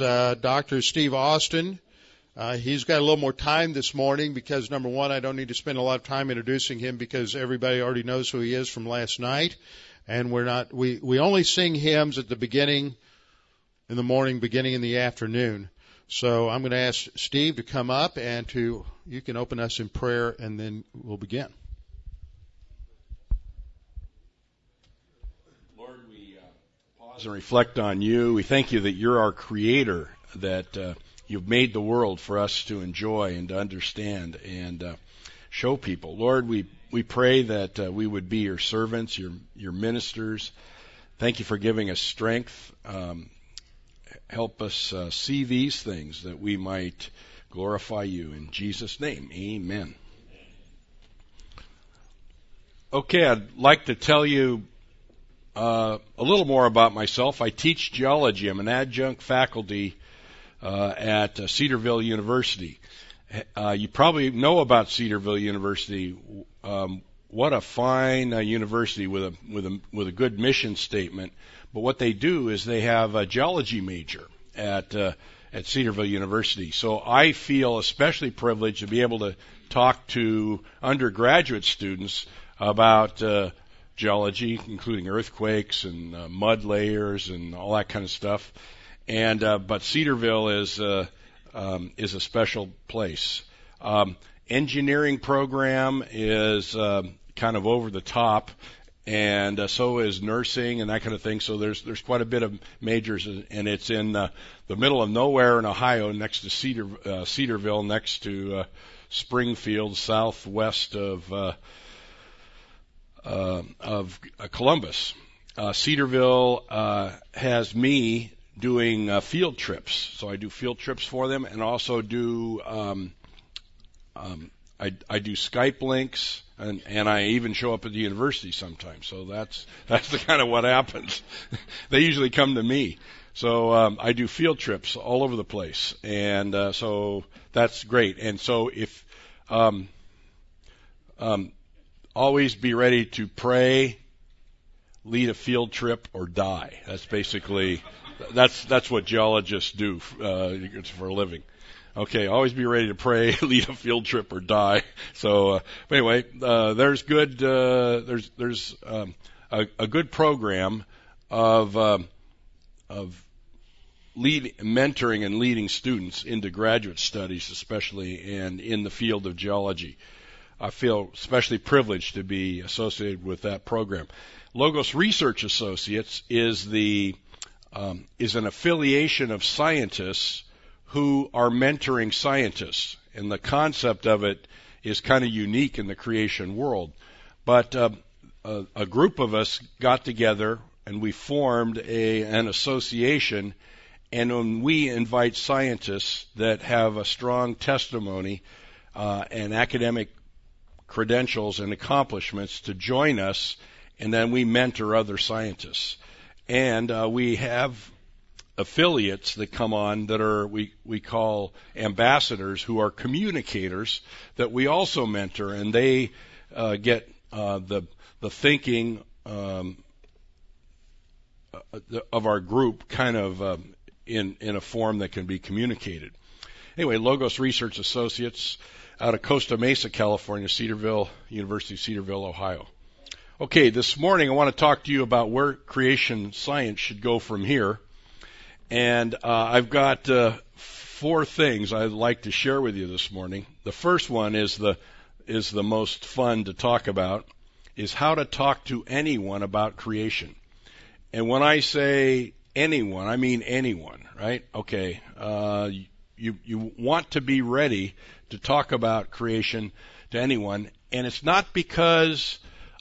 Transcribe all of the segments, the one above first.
uh, Dr. Steve Austin. Uh, he's got a little more time this morning because number one, I don't need to spend a lot of time introducing him because everybody already knows who he is from last night, and we're not we we only sing hymns at the beginning in the morning, beginning in the afternoon. So I'm going to ask Steve to come up and to you can open us in prayer, and then we'll begin. Lord, we uh, pause and reflect on you. We thank you that you're our creator, that uh, you've made the world for us to enjoy and to understand and uh, show people. Lord, we we pray that uh, we would be your servants, your your ministers. Thank you for giving us strength. Um, help us uh, see these things that we might glorify you in Jesus' name. Amen. Okay, I'd like to tell you uh, a little more about myself. I teach geology. I'm an adjunct faculty uh, at uh, Cedarville University. Uh, you probably know about Cedarville University. Um, what a fine uh, university with a with a with a good mission statement. But what they do is they have a geology major at at Cedarville University. So I feel especially privileged to be able to talk to undergraduate students about uh, geology, including earthquakes and uh, mud layers and all that kind of stuff. And uh, but Cedarville is uh, um, is a special place. Um, engineering program is uh, kind of over the top, and uh, so is nursing and that kind of thing. So there's there's quite a bit of majors, and it's in uh, the middle of nowhere in Ohio, next to Cedar uh, Cedarville, next to uh, Springfield, southwest of uh, of uh, Columbus. Uh, Cedarville uh, has me doing uh, field trips. So I do field trips for them and also do um, um, I, I do Skype links and, and I even show up at the university sometimes. So that's that's the kind of what happens. they usually come to me. So um, I do field trips all over the place, and uh, so that's great. And so if um, um, always be ready to pray, lead a field trip, or die. That's basically that's that's what geologists do uh, for a living. Okay, always be ready to pray, lead a field trip, or die. So uh, anyway, uh, there's good uh, there's there's um, a, a good program of um, of lead mentoring and leading students into graduate studies, especially and in the field of geology. I feel especially privileged to be associated with that program. Logos Research Associates is the um, is an affiliation of scientists who are mentoring scientists, and the concept of it is kind of unique in the creation world. But uh, a, a group of us got together and we formed a an association. And we invite scientists that have a strong testimony uh, and academic credentials and accomplishments to join us, and then we mentor other scientists. And uh, we have affiliates that come on that are we we call ambassadors who are communicators that we also mentor, and they uh, get uh, the the thinking um, uh, of our group kind of um, in in a form that can be communicated. Anyway, Logos Research Associates out of Costa Mesa, California, Cedarville, University of Cedarville, Ohio. Okay, this morning I want to talk to you about where creation science should go from here. And uh, I've got uh, four things I'd like to share with you this morning. The first one is the is the most fun to talk about is how to talk to anyone about creation. And when I say anyone, I mean anyone, right? Okay, uh, you you want to be ready to talk about creation to anyone, and it's not because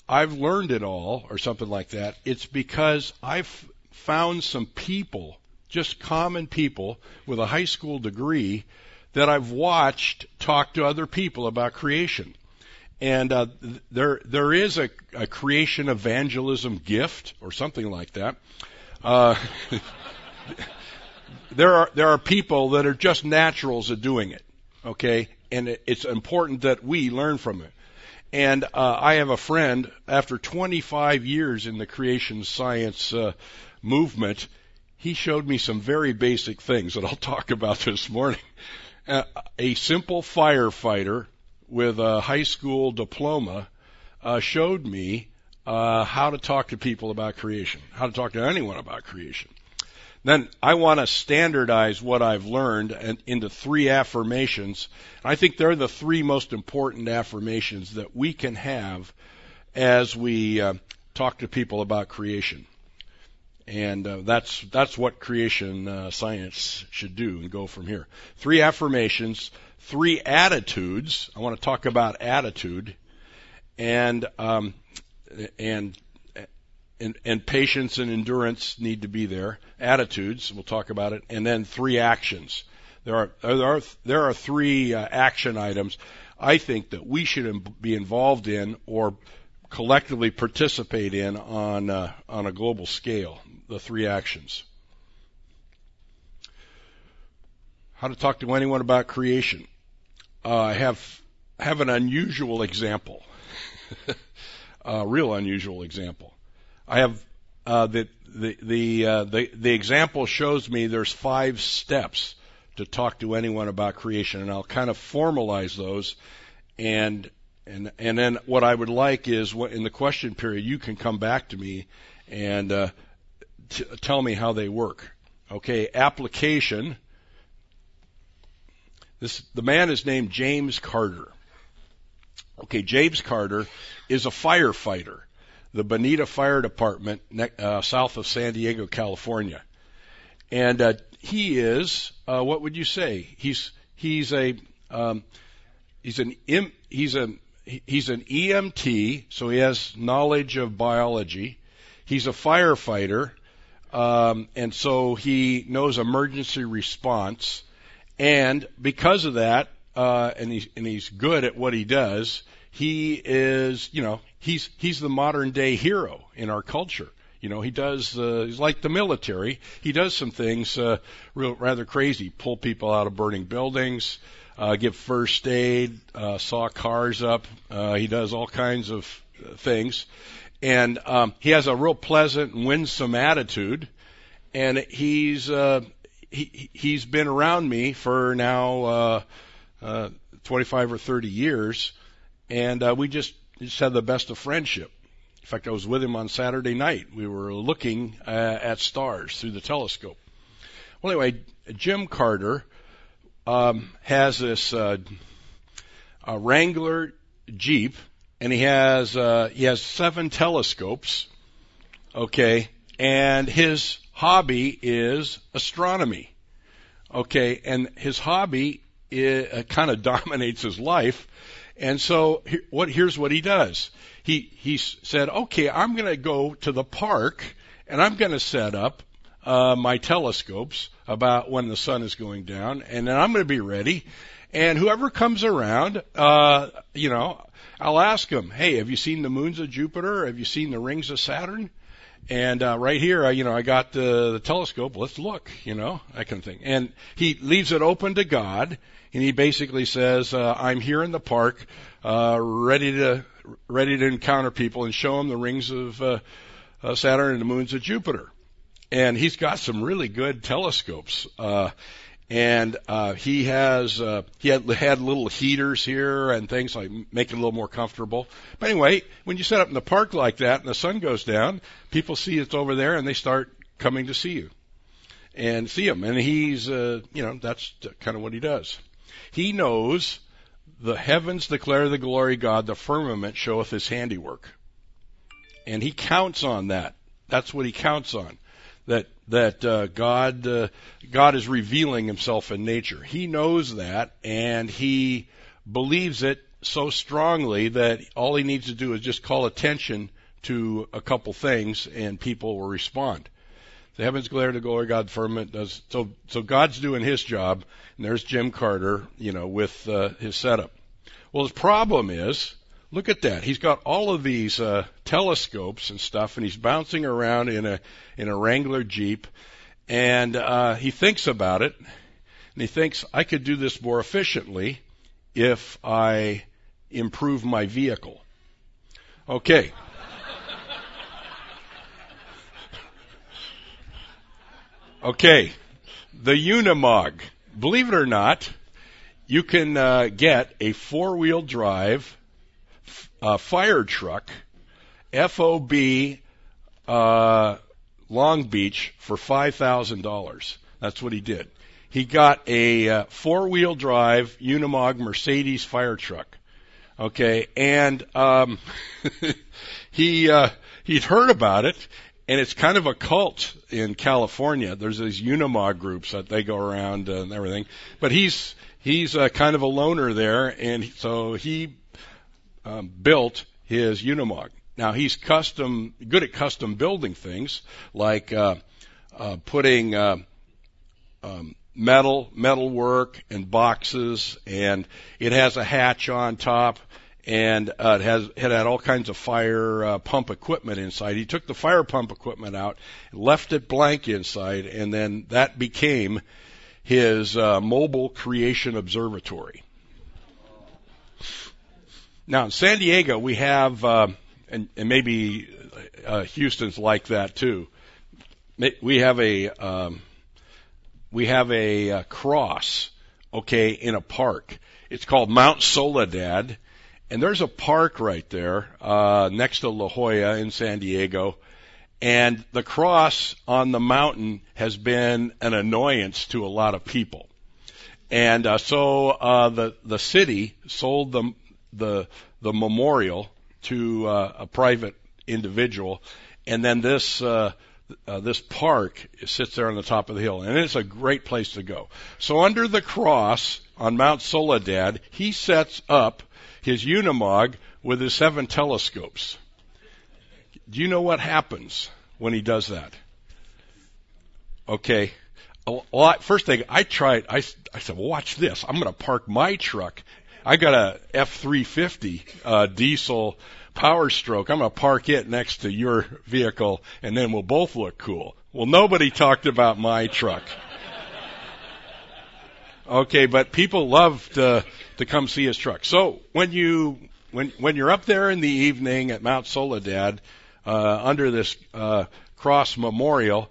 I've learned it all or something like that. It's because I've found some people, just common people with a high school degree that I've watched talk to other people about creation. And uh, there there is a, a creation evangelism gift or something like that. Uh, there are there are people that are just naturals at doing it. Okay, and it's important that we learn from it. And uh, I have a friend, after 25 years in the creation science uh, movement, he showed me some very basic things that I'll talk about this morning. Uh, a simple firefighter with a high school diploma uh, showed me uh, how to talk to people about creation, how to talk to anyone about creation. Then I want to standardize what I've learned and, into three affirmations. I think they're the three most important affirmations that we can have as we uh, talk to people about creation. And uh, that's that's what creation uh, science should do and go from here. Three affirmations, three attitudes. I want to talk about attitude, and um, and and, and patience and endurance need to be there. Attitudes, we'll talk about it, and then three actions. There are there are there are three uh, action items I think that we should be involved in or collectively participate in on uh, on a global scale. The three actions. How to talk to anyone about creation. Uh, I have have an unusual example, a real unusual example. I have uh, the the the, uh, the the example shows me there's five steps to talk to anyone about creation, and I'll kind of formalize those, and and and then what I would like is what in the question period you can come back to me and uh, t- tell me how they work. Okay, application. This the man is named James Carter. Okay, James Carter is a firefighter the Bonita Fire Department uh, south of San Diego, California. And uh, he is, uh, what would you say? He's he's a um, he's an M, he's a he's an EMT, so he has knowledge of biology. He's a firefighter, um, and so he knows emergency response. And because of that, uh, and he's and he's good at what he does, he is, you know, he's he's the modern day hero in our culture. You know, he does. Uh, he's like the military. He does some things uh, real rather crazy. Pull people out of burning buildings, uh, give first aid, uh, saw cars up. Uh, he does all kinds of uh, things, and um, he has a real pleasant winsome attitude. And he's uh, he he's been around me for now uh, uh, 25 or 30 years, and uh, we just he just had the best of friendship. In fact, I was with him on Saturday night. We were looking uh, at stars through the telescope. Well, anyway, Jim Carter um, has this uh, Wrangler Jeep, and he has uh, he has seven telescopes. Okay, and his hobby is astronomy. Okay, and his hobby uh, kind of dominates his life and so what, here's what he does. He, he said, okay, I'm going to go to the park and I'm going to set up uh, my telescopes about when the sun is going down, and then I'm going to be ready. And whoever comes around, uh, you know, I'll ask them, hey, have you seen the moons of Jupiter? Have you seen the rings of Saturn? And uh, right here, uh, you know, I got the, the telescope. Let's look, you know, that kind of thing. And he leaves it open to God, and he basically says, uh, "I'm here in the park, uh, ready to ready to encounter people and show them the rings of uh, uh, Saturn and the moons of Jupiter." And he's got some really good telescopes. Uh, and uh, he has uh, he had had little heaters here and things like make it a little more comfortable. But anyway, when you set up in the park like that and the sun goes down, people see it's over there and they start coming to see you and see him. And he's uh, you know that's kind of what he does. He knows the heavens declare the glory of God, the firmament showeth his handiwork. And he counts on that. That's what he counts on. That that uh, God uh, God is revealing himself in nature. He knows that and he believes it so strongly that all he needs to do is just call attention to a couple things and people will respond. The heavens glare the glory of God firmament does so so God's doing his job and there's Jim Carter, you know, with uh, his setup. Well his problem is look at that. He's got all of these uh, telescopes and stuff and he's bouncing around in a in a Wrangler Jeep and uh, he thinks about it and he thinks I could do this more efficiently if I improve my vehicle. Okay. Okay, the Unimog. Believe it or not, you can uh, get a four-wheel drive uh, fire truck, FOB uh, Long Beach for five thousand dollars. That's what he did. He got a uh, four-wheel drive Unimog Mercedes fire truck. Okay, and um, he uh, he'd heard about it, and it's kind of a cult in California. There's these Unimog groups that they go around and everything. But he's he's uh, kind of a loner there, and so he um, built his Unimog. Now he's custom good at custom building things like uh, uh, putting uh, um, metal metal work and boxes, and it has a hatch on top and uh, it has it had all kinds of fire uh, pump equipment inside. He took the fire pump equipment out, left it blank inside, and then that became his uh, mobile creation observatory. Now in San Diego, we have, uh, and, and maybe uh, Houston's like that too. We have a um, we have a, a cross, okay, in a park. It's called Mount Soledad and there's a park right there uh, next to La Jolla in San Diego. And the cross on the mountain has been an annoyance to a lot of people. And uh, so uh, the the city sold the the the memorial to uh, a private individual, and then this uh, uh, this park sits there on the top of the hill, and it's a great place to go. So under the cross on Mount Soledad, he sets up his Unimog with his seven telescopes. Do you know what happens when he does that? Okay. Well, first thing, I tried, I, I said, well, watch this. I'm going to park my truck. I got a F350 uh, diesel power stroke. I'm going to park it next to your vehicle and then we'll both look cool. Well, nobody talked about my truck. Okay, but people love to to come see his truck. So when you when when you're up there in the evening at Mount Soledad uh, under this uh, cross memorial,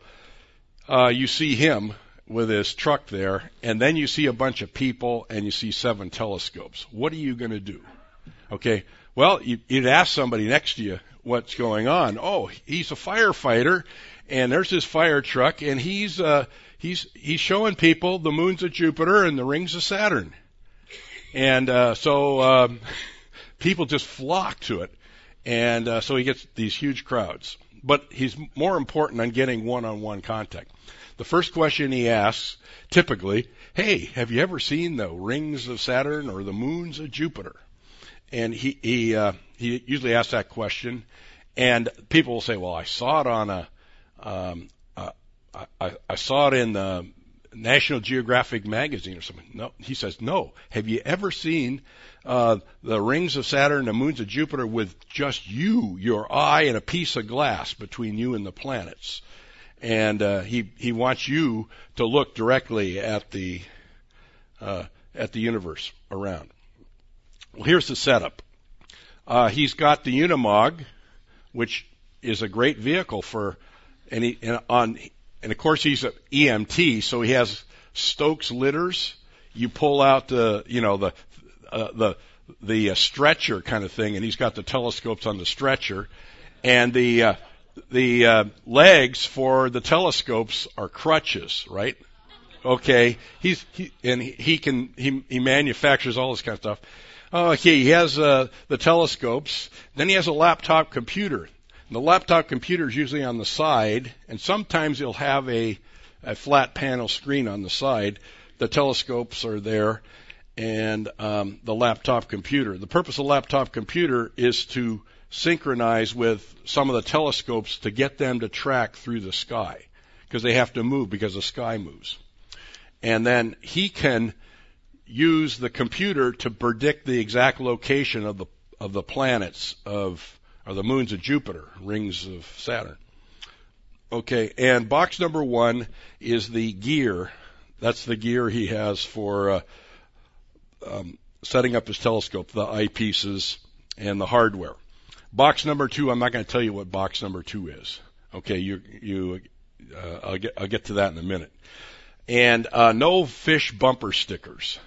uh, you see him with his truck there, and then you see a bunch of people and you see seven telescopes. What are you going to do? Okay, well you, you'd ask somebody next to you what's going on. Oh, he's a firefighter, and there's his fire truck, and he's uh, he's he's showing people the moons of Jupiter and the rings of Saturn, and uh, so um, people just flock to it, and uh, so he gets these huge crowds. But he's more important on getting one-on-one contact. The first question he asks, typically, "Hey, have you ever seen the rings of Saturn or the moons of Jupiter?" And he he uh, he usually asks that question, and people will say, "Well, I saw it on a um, I, I saw it in the National Geographic magazine or something. No, he says, no. Have you ever seen uh, the rings of Saturn, the moons of Jupiter, with just you, your eye, and a piece of glass between you and the planets? And uh, he he wants you to look directly at the uh, at the universe around. Well, here's the setup. Uh, he's got the Unimog, which is a great vehicle for any and on and of course he's an EMT, so he has Stokes litters. You pull out the, you know, the, uh, the, the uh, stretcher kind of thing, and he's got the telescopes on the stretcher, and the, uh, the uh, legs for the telescopes are crutches, right? Okay, he's he and he can he he manufactures all this kind of stuff. Okay, he has uh, the telescopes. Then he has a laptop computer the laptop computer is usually on the side, and sometimes you'll have a, a flat panel screen on the side. The telescopes are there, and um, the laptop computer. The purpose of laptop computer is to synchronize with some of the telescopes to get them to track through the sky because they have to move because the sky moves. And then he can use the computer to predict the exact location of the of the planets of are the moons of Jupiter, rings of Saturn. Okay, and box number one is the gear. That's the gear he has for uh, um, setting up his telescope, the eyepieces and the hardware. Box number two, I'm not going to tell you what box number two is. Okay, you you uh, I'll get I'll get to that in a minute. And uh, no fish bumper stickers.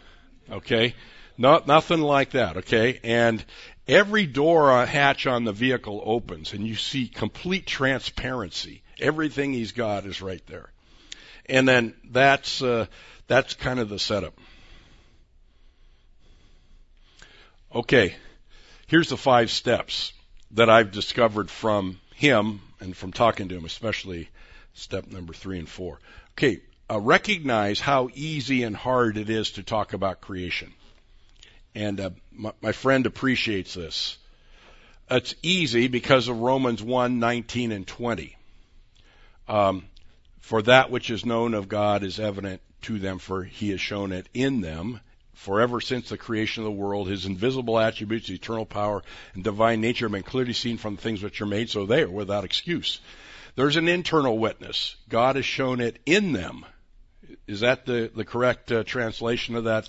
Okay, not nothing like that. Okay, and every door uh, hatch on the vehicle opens, and you see complete transparency. Everything he's got is right there. And then that's uh, that's kind of the setup. Okay, here's the five steps that I've discovered from him and from talking to him, especially step number three and four. Okay, uh, recognize how easy and hard it is to talk about creation. And uh, my, my, friend appreciates this. It's easy because of Romans 1, 19 and 20. Um, for that which is known of God is evident to them, for he has shown it in them. Forever since the creation of the world, his invisible attributes, eternal power, and divine nature have been clearly seen from the things which are made, so they are without excuse. There's an internal witness. God has shown it in them. Is that the, the correct uh, translation of that,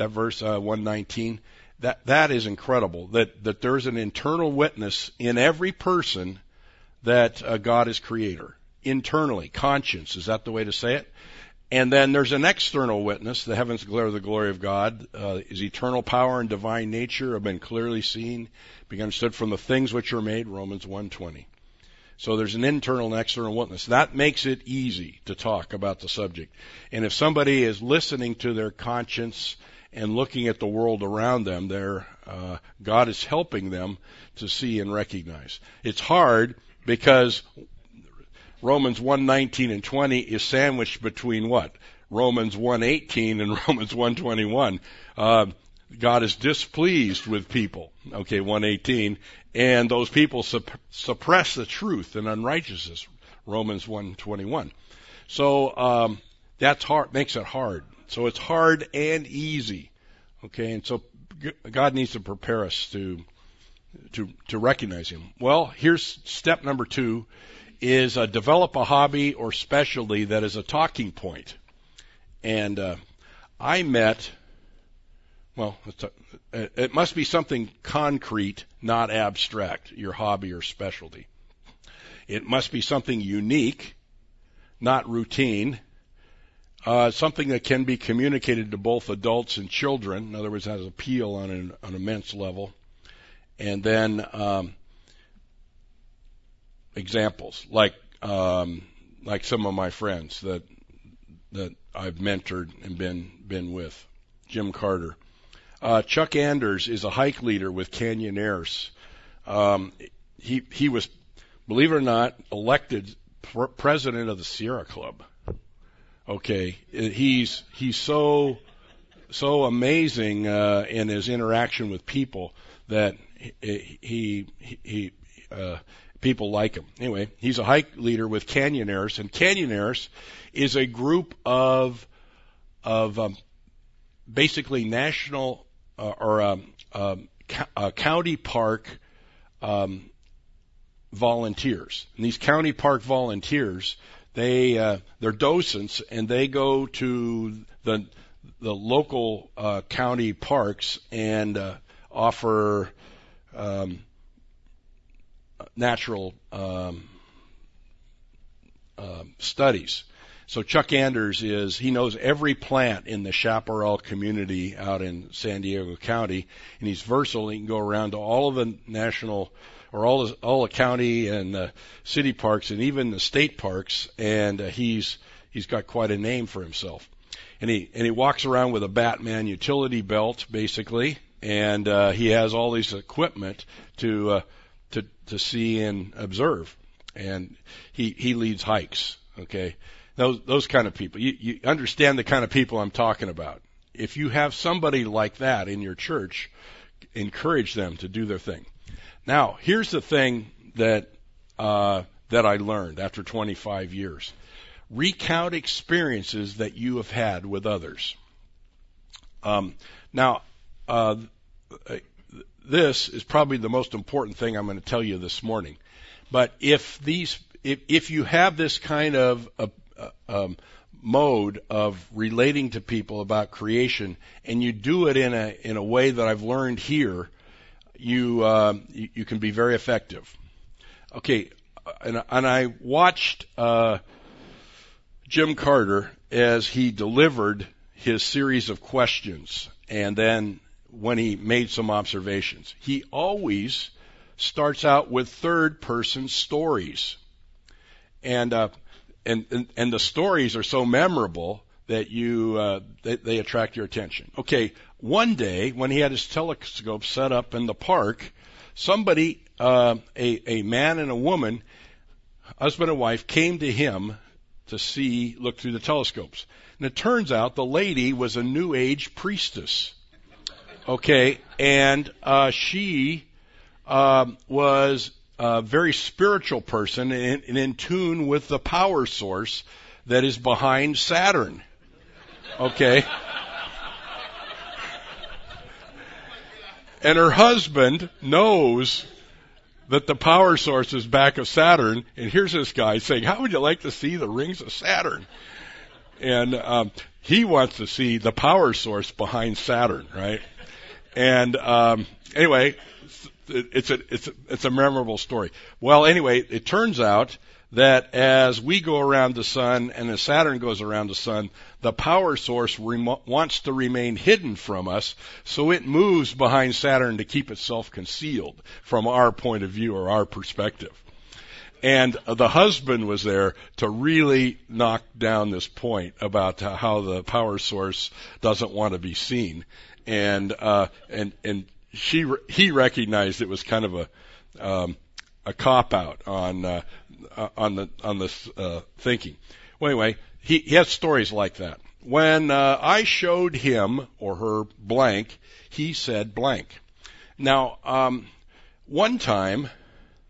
that verse uh, 119? That, that is incredible. That, that there's an internal witness in every person that uh, God is creator. Internally, conscience, is that the way to say it? And then there's an external witness. The heavens declare the glory of God. Uh, his eternal power and divine nature have been clearly seen, being understood from the things which are made. Romans 1:20. So there's an internal and external witness. That makes it easy to talk about the subject. And if somebody is listening to their conscience and looking at the world around them, there uh, God is helping them to see and recognize. It's hard because Romans 1:19 and 20 is sandwiched between what? Romans 1:18 and Romans 1:21. Uh, God is displeased with people. Okay, 118, and those people supp- suppress the truth and unrighteousness. Romans 1:21. So um, that's hard. Makes it hard. So it's hard and easy. Okay, and so God needs to prepare us to to to recognize Him. Well, here's step number two is uh, develop a hobby or specialty that is a talking point. And uh, I met, well, a, it must be something concrete, not abstract, your hobby or specialty. It must be something unique, not routine. Uh, something that can be communicated to both adults and children. In other words, has appeal on an, an immense level. And then um, examples, like um, like some of my friends that that I've mentored and been been with. Jim Carter, uh, Chuck Anders is a hike leader with Canyoneers. Um, he he was, believe it or not, elected pr- president of the Sierra Club. Okay, he's he's so so amazing uh, in his interaction with people that he he, he uh, people like him. Anyway, he's a hike leader with Canyoneers, and Canyoneers is a group of of um, basically national uh, or um, um, uh, county park um, volunteers. And these county park volunteers, they uh, they're docents, and they go to the the local uh, county parks and uh, offer um, natural um, uh, studies. So Chuck Anders is he knows every plant in the chaparral community out in San Diego County, and he's versatile. He can go around to all of the national or all the, all the county and the city parks and even the state parks, and uh, he's he's got quite a name for himself. And he and he walks around with a Batman utility belt basically, and uh, he has all these equipment to uh, to to see and observe. And he he leads hikes. Okay, those those kind of people. You you understand the kind of people I'm talking about. If you have somebody like that in your church, encourage them to do their thing. Now, here's the thing that uh, that I learned after 25 years. Recount experiences that you have had with others. Um, now, uh, this is probably the most important thing I'm going to tell you this morning. But if these, if, if you have this kind of uh, uh, um, mode of relating to people about creation, and you do it in a in a way that I've learned here, you uh, you, you, can be very effective. Okay, and, and I watched uh, Jim Carter as he delivered his series of questions and then when he made some observations. He always starts out with third person stories. And, uh, and, and, and the stories are so memorable that you, uh, they, they attract your attention. Okay. One day when he had his telescope set up in the park, somebody, uh, a, a man and a woman, husband and wife came to him to see, look through the telescopes. And it turns out the lady was a New Age priestess. Okay, and uh, she um, was a very spiritual person and, and in tune with the power source that is behind Saturn. Okay. And her husband knows that the power source is back of Saturn, and here's this guy saying, "How would you like to see the rings of Saturn?" And um, he wants to see the power source behind Saturn, right? And um, anyway, it's a it's a, it's a memorable story. Well, anyway, it turns out that as we go around the sun and as Saturn goes around the sun, the power source wants to remain hidden from us, so it moves behind Saturn to keep itself concealed from our point of view or our perspective. And the husband was there to really knock down this point about how the power source doesn't want to be seen. And, uh, and, and she, he recognized it was kind of a, um, a cop out on, uh, on the, on this, uh, thinking. Well, anyway, he, he has stories like that. When, uh, I showed him or her blank, he said blank. Now, um, one time,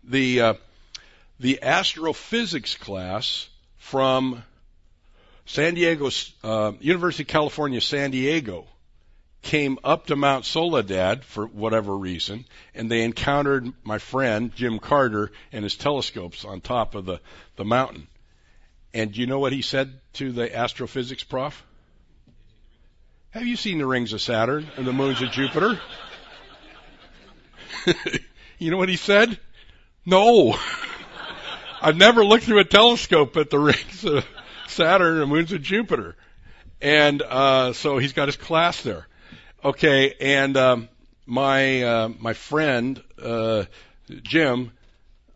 the, uh, the astrophysics class from San Diego, uh, University of California, San Diego, came up to Mount Soledad for whatever reason, and they encountered my friend Jim Carter and his telescopes on top of the, the mountain. And do you know what he said to the astrophysics prof? Have you seen the rings of Saturn and the moons of Jupiter? you know what he said? No. I've never looked through a telescope at the rings of Saturn and moons of Jupiter. And uh, so he's got his class there. Okay, and um, my uh, my friend uh, Jim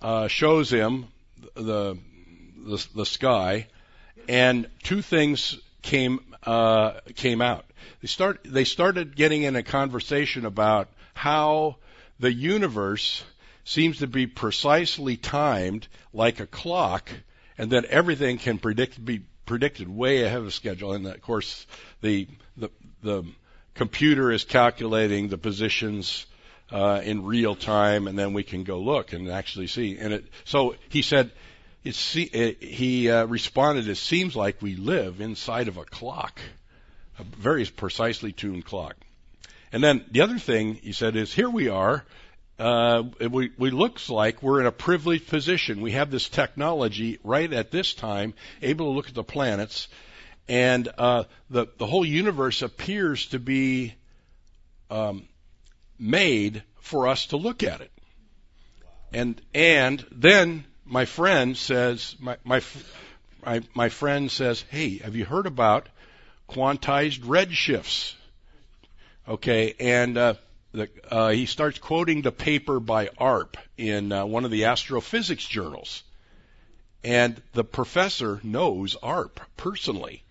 uh, shows him the, the the sky, and two things came uh, came out. They start they started getting in a conversation about how the universe seems to be precisely timed like a clock, and that everything can predict be predicted way ahead of schedule. And of course, the the the computer is calculating the positions uh, in real time, and then we can go look and actually see. And it, so he said, it's, it, he uh, responded, "It seems like we live inside of a clock, a very precisely tuned clock." And then the other thing he said is, "Here we are." uh, we, we looks like we're in a privileged position. We have this technology right at this time, able to look at the planets, and uh, the the whole universe appears to be um, made for us to look at it. And and then my friend says my my my, friend says, "Hey, have you heard about quantized redshifts?" Okay, and uh, the, uh, he starts quoting the paper by Arp in uh, one of the astrophysics journals. And the professor knows Arp personally.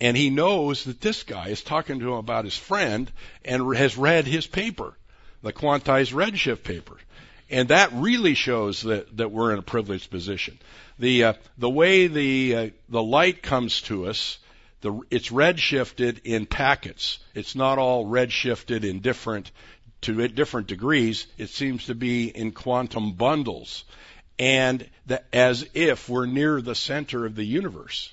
And he knows that this guy is talking to him about his friend and has read his paper, the quantized redshift paper. And that really shows that, that we're in a privileged position. The, uh, the way the, uh, the light comes to us the, it's redshifted in packets. It's not all redshifted in different, to different degrees. It seems to be in quantum bundles. And the, as if we're near the center of the universe.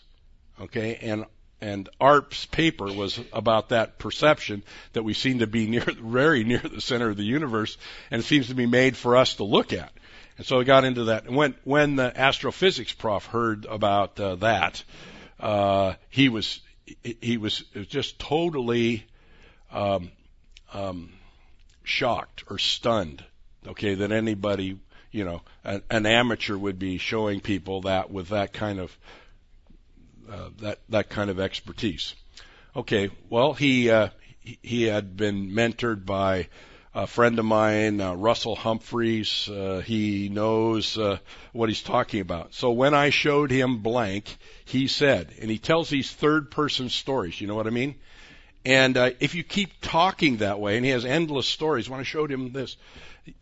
Okay, and and Arp's paper was about that perception that we seem to be near, very near the center of the universe, and it seems to be made for us to look at. And so I got into that. And when when the astrophysics prof heard about uh, that, uh, he was he was just totally um, um, shocked or stunned. Okay, that anybody, you know, an, an amateur would be showing people that with that kind of uh, that that kind of expertise. Okay, well he uh, he had been mentored by a friend of mine, uh, Russell Humphreys. Uh, he knows uh, what he's talking about. So when I showed him blank, he said, and he tells these third person stories. You know what I mean? And uh, if you keep talking that way, and he has endless stories. When I showed him this,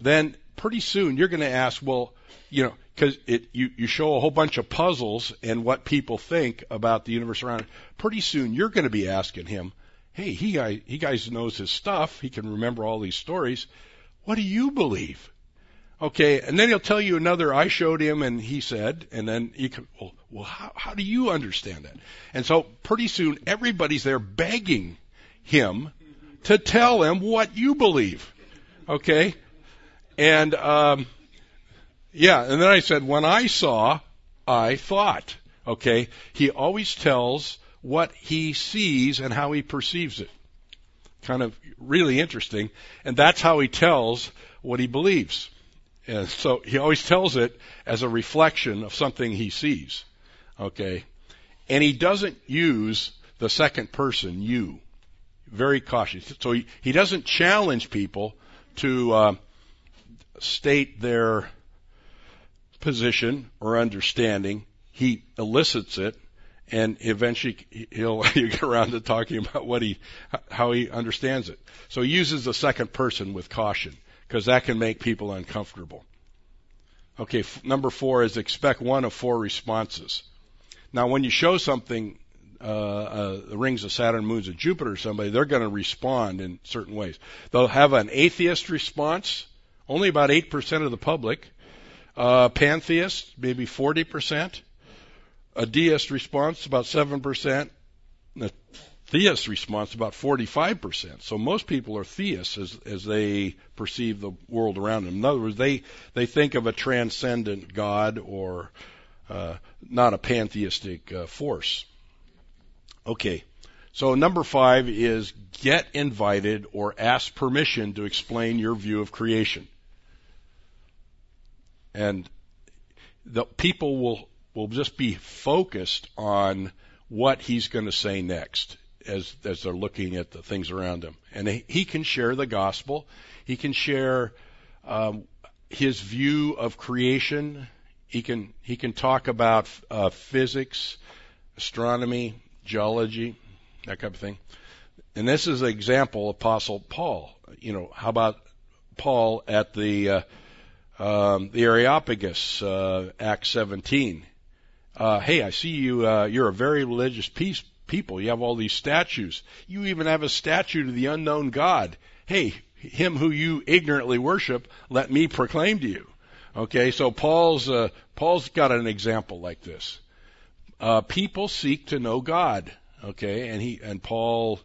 then pretty soon you're going to ask, well, you know, because it you you show a whole bunch of puzzles and what people think about the universe around. It. Pretty soon you're going to be asking him hey, he guy, he guys knows his stuff. He can remember all these stories. What do you believe? Okay, and then he'll tell you another. I showed him, and he said, and then you can. Well, well, how, how do you understand that? And so pretty soon, everybody's there begging him to tell them what you believe. Okay, and um, yeah, and then I said, when I saw, I thought. Okay, he always tells what he sees and how he perceives it. Kind of really interesting. And that's how he tells what he believes. And so he always tells it as a reflection of something he sees. Okay? And he doesn't use the second person, you. Very cautious. So he, he doesn't challenge people to uh, state their position or understanding. He elicits it and eventually he'll get around to talking about what he how he understands it. So he uses the second person with caution because that can make people uncomfortable. Okay, f- number four is expect one of four responses. Now, when you show something, uh, uh, the rings of Saturn, moons of Jupiter, somebody, they're going to respond in certain ways. They'll have an atheist response, only about eight percent of the public. Uh, pantheist, maybe forty percent a deist response about 7%, a theist response about 45%. So most people are theists as, as they perceive the world around them. In other words, they, they think of a transcendent God or uh, not a pantheistic uh, force. Okay. So number five is get invited or ask permission to explain your view of creation. And the people will will just be focused on what he's going to say next as as they're looking at the things around him. And he can share the gospel. He can share um, his view of creation. He can he can talk about uh, physics, astronomy, geology, that kind of thing. And this is an example, Apostle Paul. You know, how about Paul at the uh, um, the Areopagus, uh, Acts 17? uh, hey, I see you, uh, you're a very religious piece, people. You have all these statues. You even have a statue to the unknown God. Hey, him who you ignorantly worship, let me proclaim to you. Okay, so Paul's, uh, Paul's got an example like this. Uh, people seek to know God. Okay, and he, and Paul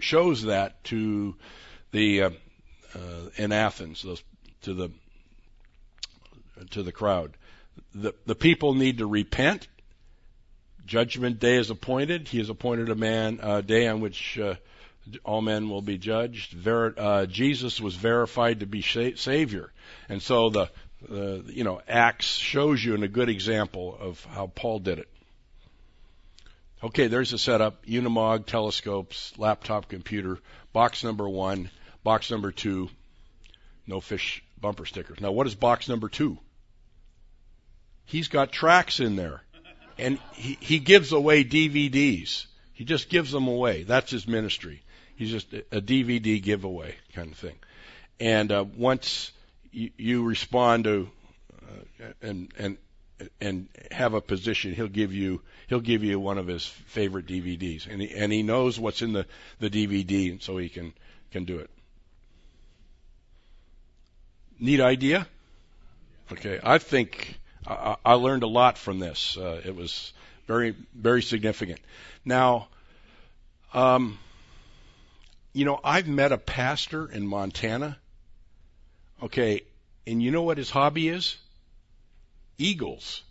shows that to the, uh, uh, in Athens, those, to the, to the crowd the, the people need to repent. Judgment day is appointed. He has appointed a man a day on which uh, all men will be judged. Ver, uh, Jesus was verified to be sa- Savior, and so the, the you know Acts shows you in a good example of how Paul did it. Okay, there's the setup: Unimog, telescopes, laptop computer, box number one, box number two, no fish bumper stickers. Now, what is box number two? He's got tracks in there. And he, he gives away DVDs. He just gives them away. That's his ministry. He's just a DVD giveaway kind of thing. And uh, once you, you respond to uh, and and and have a position, he'll give you he'll give you one of his favorite DVDs, and he, and he knows what's in the the DVD, so he can can do it. Neat idea. Okay, I think I, I learned a lot from this. Uh, it was very, very significant. Now, um, you know, I've met a pastor in Montana. Okay, and you know what his hobby is? Eagles.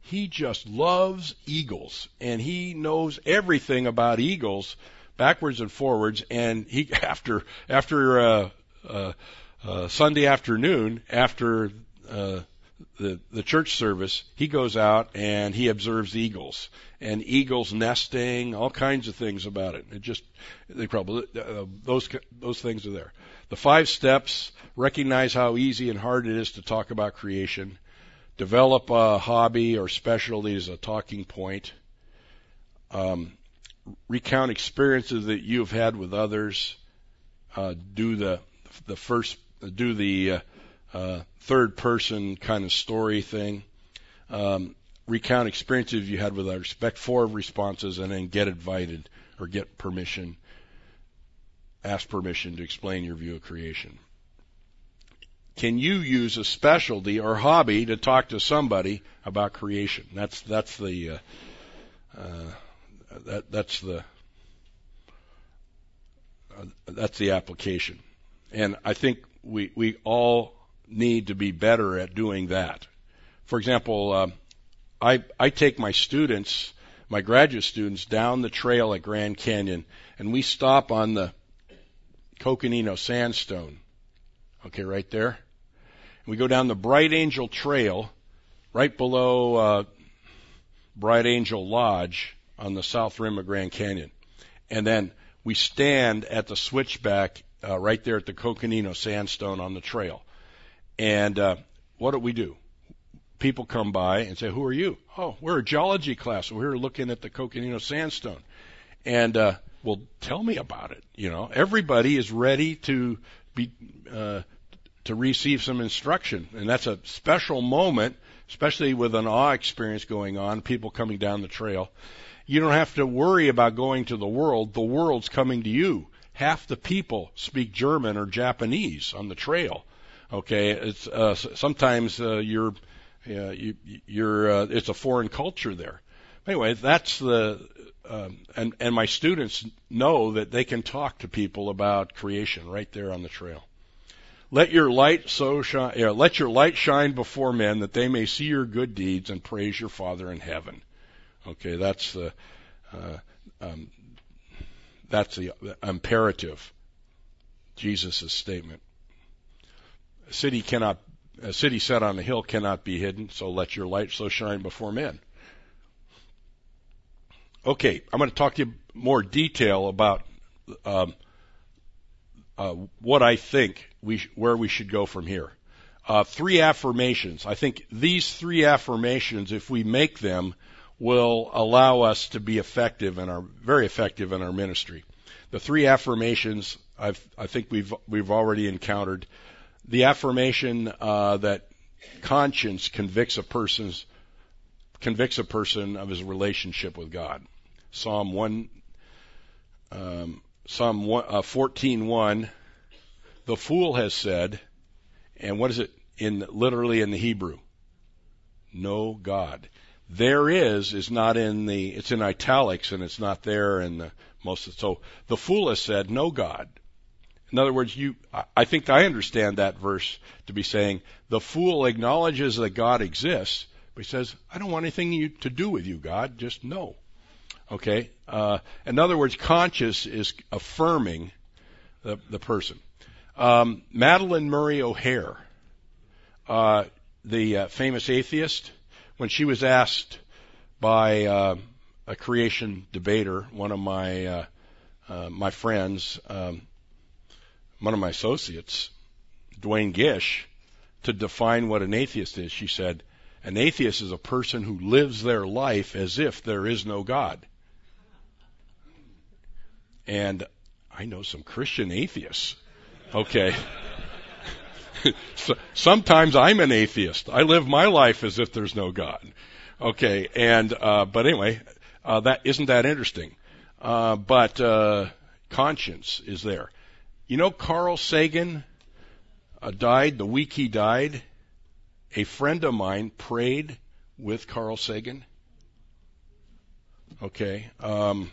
He just loves eagles, and he knows everything about eagles, backwards and forwards. And he after after uh, uh, uh, Sunday afternoon, after uh, the the church service, he goes out and he observes eagles and eagles nesting, all kinds of things about it. It just they probably uh, those those things are there. The five steps: recognize how easy and hard it is to talk about creation. Develop a hobby or specialty as a talking point. Um, recount experiences that you've had with others. Uh, do the the first do the uh, uh, third person kind of story thing. Um, recount experiences you had with others. Expect four responses, and then get invited or get permission. Ask permission to explain your view of creation. Can you use a specialty or hobby to talk to somebody about creation? That's that's the uh, uh, that that's the uh, that's the application. And I think we we all need to be better at doing that. For example, uh, I I take my students, my graduate students, down the trail at Grand Canyon, and we stop on the Coconino Sandstone. Okay, right there. And we go down the Bright Angel Trail, right below uh, Bright Angel Lodge on the south rim of Grand Canyon, and then we stand at the switchback uh, right there at the Coconino Sandstone on the trail. And uh, what do we do? People come by and say, "Who are you?" "Oh, we're a geology class. We're looking at the Coconino Sandstone." And uh, well, tell me about it. You know, everybody is ready to be uh, to receive some instruction, and that's a special moment, especially with an awe experience going on. People coming down the trail. You don't have to worry about going to the world. The world's coming to you half the people speak German or Japanese on the trail. Okay, it's uh, sometimes uh, you're uh, you, you're uh, it's a foreign culture there. Anyway, that's the um, and and my students know that they can talk to people about creation right there on the trail. Let your light so shine. Yeah, let your light shine before men that they may see your good deeds and praise your Father in heaven. Okay, that's the uh, um, that's the imperative. Jesus' statement. A city cannot, a city set on a hill cannot be hidden, so let your light so shine before men. Okay, I'm going to talk to you more detail about um, uh, what I think we sh- where we should go from here. Uh, three affirmations. I think these three affirmations, if we make them, will allow us to be effective and are very effective in our ministry. The three affirmations I've, i think we've we've already encountered. The affirmation uh, that conscience convicts a person's convicts a person of his relationship with God. Psalm one, um, Psalm one, uh, fourteen one. The fool has said, and what is it in literally in the Hebrew? No God there is is not in the it's in italics and it's not there in the most of, so the fool has said no god in other words you i think i understand that verse to be saying the fool acknowledges that god exists but he says i don't want anything to do with you god. Just no okay? Uh, in other words conscious is affirming the, the person. Um, madalyn murray O'Hair, uh, the uh, famous atheist when she was asked by uh, a creation debater, one of my uh, uh, my friends, um, one of my associates, Duane Gish, to define what an atheist is, she said, "An atheist is a person who lives their life as if there is no God." And I know some Christian atheists. Okay. so, sometimes I'm an atheist. I live my life as if there's no God. Okay, and uh, but anyway, uh, that isn't that interesting. Uh, but uh, conscience is there. You know, Carl Sagan uh, died the week he died. A friend of mine prayed with Carl Sagan. Okay, um,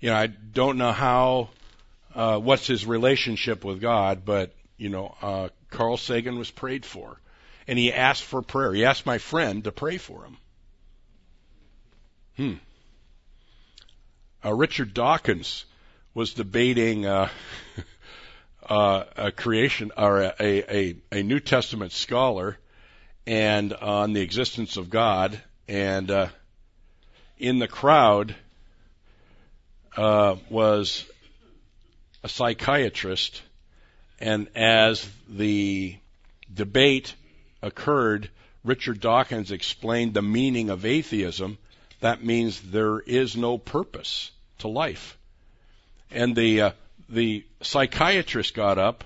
you know, I don't know how, uh, what's his relationship with God, but you know, uh, Carl Sagan was prayed for. And he asked for prayer. He asked my friend to pray for him. Hmm. Uh, Richard Dawkins was debating uh, uh, a creation or a, a, a New Testament scholar, and on the existence of God. And uh, in the crowd uh, was a psychiatrist, and as the debate occurred, Richard Dawkins explained the meaning of atheism. That means there is no purpose to life. And the uh, the psychiatrist got up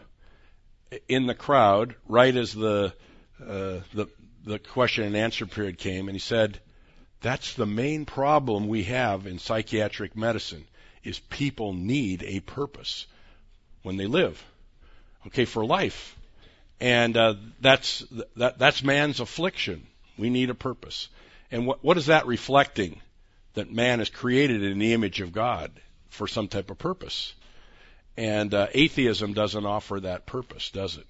in the crowd right as the uh, the the question and answer period came, and he said, "That's the main problem we have in psychiatric medicine is people need a purpose when they live, okay, for life, and uh, that's that that's man's affliction. We need a purpose, and what what is that reflecting? That man is created in the image of God for some type of purpose. And uh, atheism doesn't offer that purpose, does it?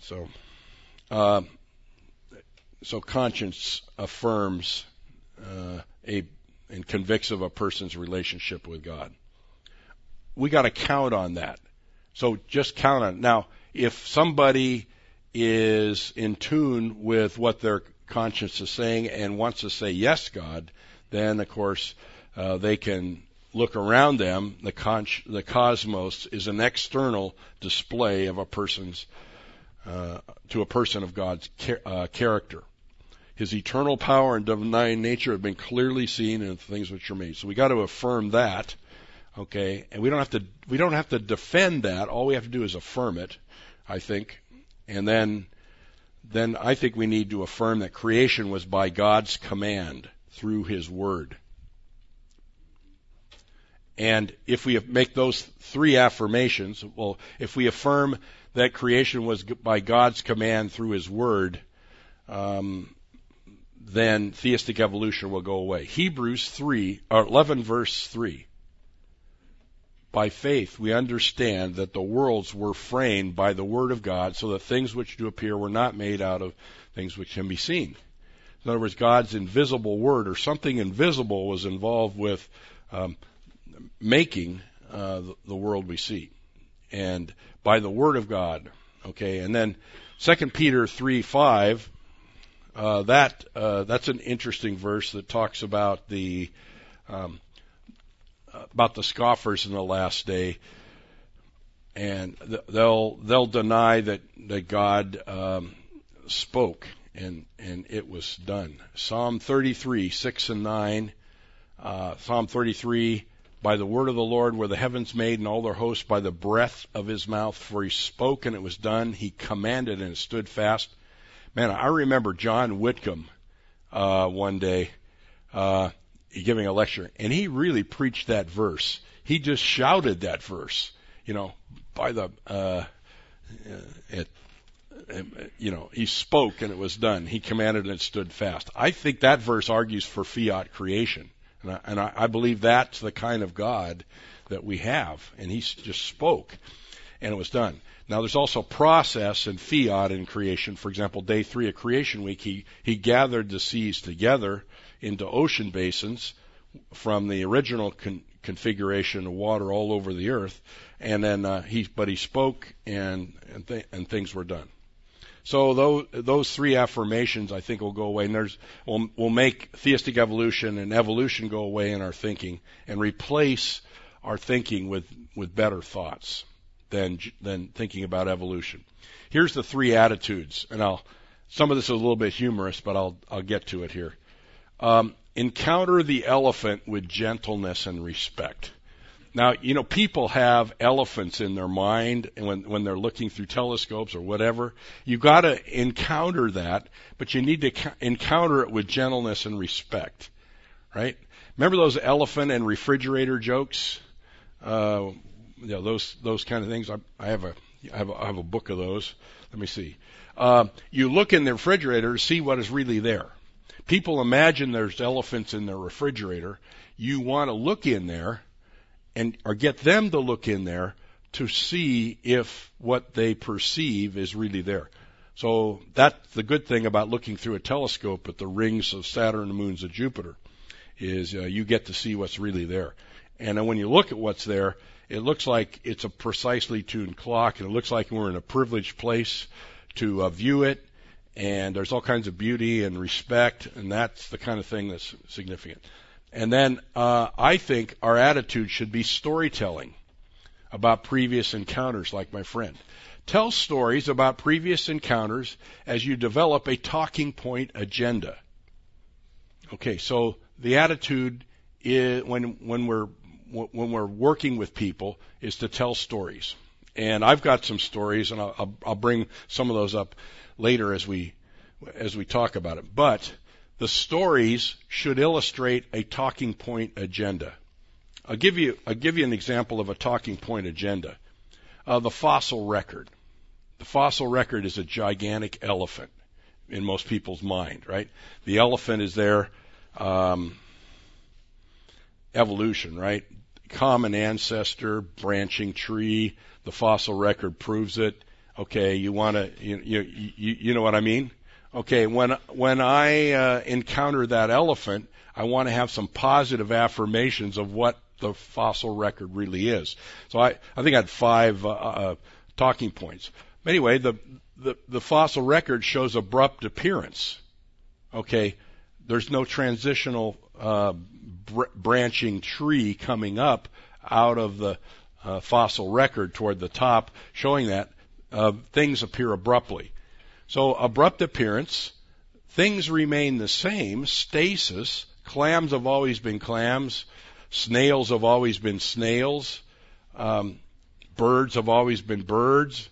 So, uh, so conscience affirms uh, a and convicts of a person's relationship with God. We got to count on that. So just count on it. Now, if somebody is in tune with what their conscience is saying and wants to say yes, God, then of course uh, they can look around them, the, the cosmos is an external display of a person's uh, to a person of God's char- uh, character. His eternal power and divine nature have been clearly seen in the things which are made. So we got to affirm that, okay? And we don't have to we don't have to defend that. All we have to do is affirm it, I think, and then then I think we need to affirm that creation was by God's command through His Word. And if we make those three affirmations, well, if we affirm that creation was by God's command through His Word, um, then theistic evolution will go away. Hebrews 3, or 11 verse 3. By faith we understand that the worlds were framed by the Word of God, so that things which do appear were not made out of things which can be seen. In other words, God's invisible Word, or something invisible, was involved with um, making uh, the, the world we see, and by the word of God. Okay, and then Second Peter three five. Uh, that uh, that's an interesting verse that talks about the um, about the scoffers in the last day, and they'll they'll deny that that God um, spoke and and it was done. Psalm 33 six and nine, uh, Psalm 33 by the word of the Lord were the heavens made and all their hosts by the breath of his mouth. For he spoke and it was done. He commanded and it stood fast. Man, I remember John Whitcomb uh, one day uh, giving a lecture, and he really preached that verse. He just shouted that verse, you know, by the uh, it, you know, he spoke and it was done. He commanded and it stood fast. I think that verse argues for fiat creation. And I, and I, I believe that's the kind of God that we have. And he just spoke, and it was done. Now, there's also process and fiat in creation. For example, day three of creation week, he, he gathered the seas together into ocean basins from the original con- configuration of water all over the earth, and then uh, he, but he spoke, and and, th- and things were done. So those, those three affirmations, I think, will go away, and there's will will make theistic evolution and evolution go away in our thinking, and replace our thinking with with better thoughts than than thinking about evolution. Here's the three attitudes, and I'll some of this is a little bit humorous, but I'll I'll get to it here. Um, encounter the elephant with gentleness and respect. Now, you know, people have elephants in their mind when, when they're looking through telescopes or whatever. You've got to encounter that, but you need to encounter it with gentleness and respect, right? Remember those elephant and refrigerator jokes? Uh, you know, those, those kind of things. I, I have a, I have a, I have a book of those. Let me see. Uh, you look in the refrigerator to see what is really there. People imagine there's elephants in their refrigerator. You want to look in there and or get them to look in there to see if what they perceive is really there. So that's the good thing about looking through a telescope at the rings of Saturn and the moons of Jupiter is uh, you get to see what's really there. And when you look at what's there, it looks like it's a precisely tuned clock and it looks like we're in a privileged place to uh, view it, and there's all kinds of beauty and respect, and that's the kind of thing that's significant. And then uh, I think our attitude should be storytelling about previous encounters, like my friend. Tell stories about previous encounters as you develop a talking point agenda. Okay, so the attitude is when when we're when we're working with people is to tell stories. And I've got some stories, and I'll, I'll bring some of those up later as we as we talk about it. But the stories should illustrate a talking point agenda. I'll give you I'll give you an example of a talking point agenda. Uh, the fossil record. The fossil record is a gigantic elephant in most people's mind, right? The elephant is there, um, evolution, right? Common ancestor, branching tree. The fossil record proves it. Okay, you want to, you, you, you, you know what I mean? Okay, when when I uh, encounter that elephant, I want to have some positive affirmations of what the fossil record really is. So I, I think I had five uh, uh, talking points. Anyway, the, the the fossil record shows abrupt appearance. Okay, there's no transitional uh, br- branching tree coming up out of the uh, fossil record toward the top, showing that uh, things appear abruptly. So abrupt appearance, things remain the same, stasis, clams have always been clams, snails have always been snails, um, birds have always been birds,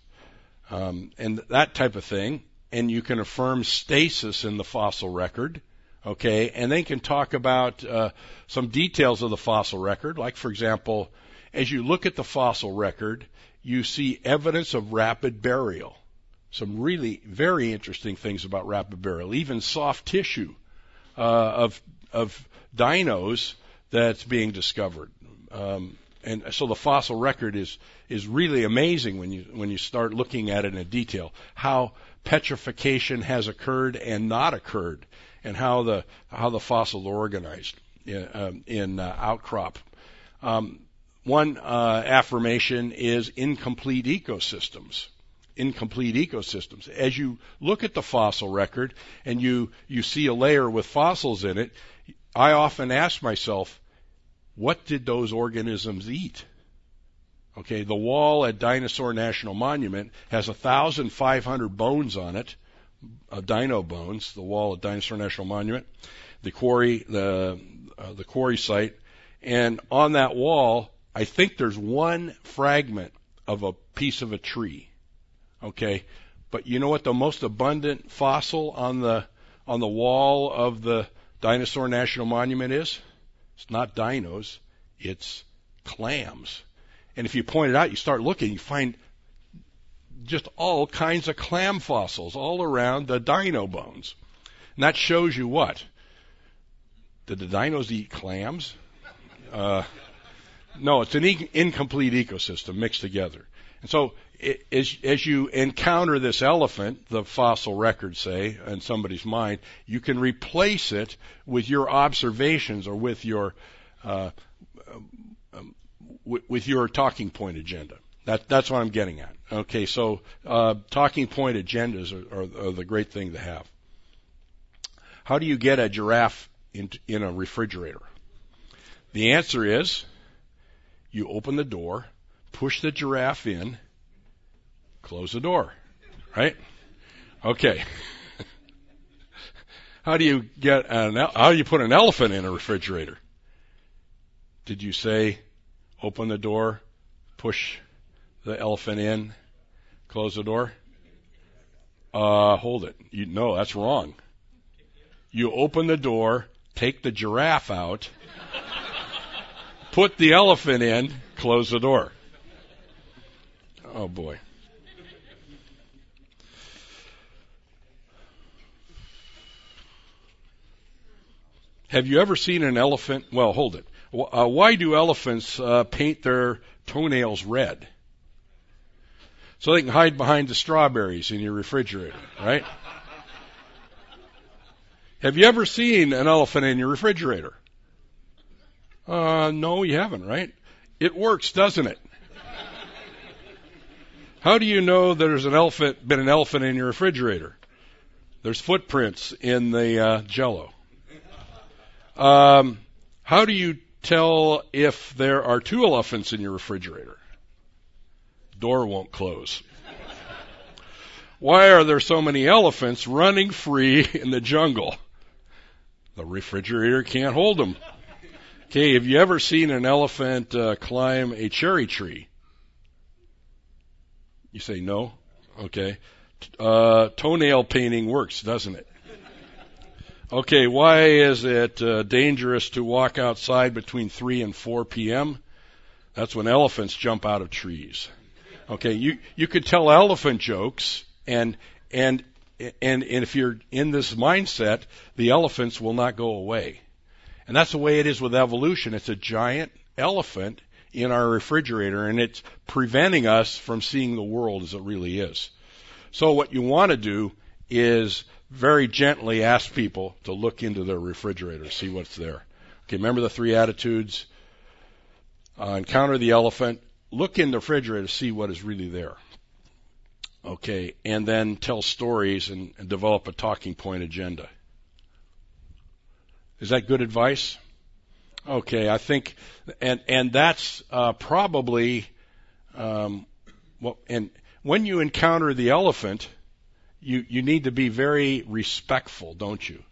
um, and that type of thing. And you can affirm stasis in the fossil record, okay? And they can talk about uh, some details of the fossil record, like for example, as you look at the fossil record, you see evidence of rapid burial some really very interesting things about rapid burial, even soft tissue uh, of of dinos that's being discovered. Um, and so the fossil record is is really amazing when you when you start looking at it in detail. How petrification has occurred and not occurred, and how the how the fossils are organized in, um, in uh, outcrop. Um, one uh, affirmation is incomplete ecosystems incomplete ecosystems. As you look at the fossil record and you, you see a layer with fossils in it, I often ask myself, what did those organisms eat? Okay, the wall at Dinosaur National Monument has 1,500 bones on it, uh, dino bones, the wall at Dinosaur National Monument, the quarry, the, uh, the quarry site, and on that wall, I think there's one fragment of a piece of a tree. Okay, but you know what the most abundant fossil on the on the wall of the Dinosaur National Monument is? It's not dinos, it's clams. And if you point it out, you start looking, you find just all kinds of clam fossils all around the dino bones. And that shows you what? Did the dinos eat clams? Uh, no, it's an e- incomplete ecosystem mixed together. And so as, as you encounter this elephant, the fossil records say, in somebody's mind, you can replace it with your observations or with your uh, um, with your talking point agenda. That, that's what I'm getting at. Okay, so uh, talking point agendas are, are, are, the great thing to have. How do you get a giraffe in, in a refrigerator? The answer is you open the door, push the giraffe in, Close the door. Right? Okay. how do you get an, how do you put an elephant in a refrigerator? Did you say open the door, push the elephant in, close the door? Uh, hold it. You, no, that's wrong. You open the door, take the giraffe out, put the elephant in, close the door. Oh boy. Have you ever seen an elephant? Well, hold it. Uh, why do elephants uh, paint their toenails red? So they can hide behind the strawberries in your refrigerator, right? Have you ever seen an elephant in your refrigerator? Uh, no, you haven't, right? It works, doesn't it? How do you know there's an elephant, been an elephant in your refrigerator? There's footprints in the uh, jello. Um, how do you tell if there are two elephants in your refrigerator? Door won't close. Why are there so many elephants running free in the jungle? The refrigerator can't hold them. Okay, have you ever seen an elephant uh, climb a cherry tree? You say no? Okay. Uh, toenail painting works, doesn't it? Okay, why is it uh, dangerous to walk outside between 3 and 4 p.m.? That's when elephants jump out of trees. Okay, you you could tell elephant jokes and and and and if you're in this mindset, the elephants will not go away. And that's the way it is with evolution. It's a giant elephant in our refrigerator and it's preventing us from seeing the world as it really is. So what you want to do is very gently ask people to look into their refrigerator, see what's there. Okay, remember the three attitudes? Uh, encounter the elephant, look in the refrigerator, to see what is really there. Okay, and then tell stories and, and develop a talking point agenda. Is that good advice? Okay, I think, and and that's uh, probably, um, well, and when you encounter the elephant, you you need to be very respectful, don't you?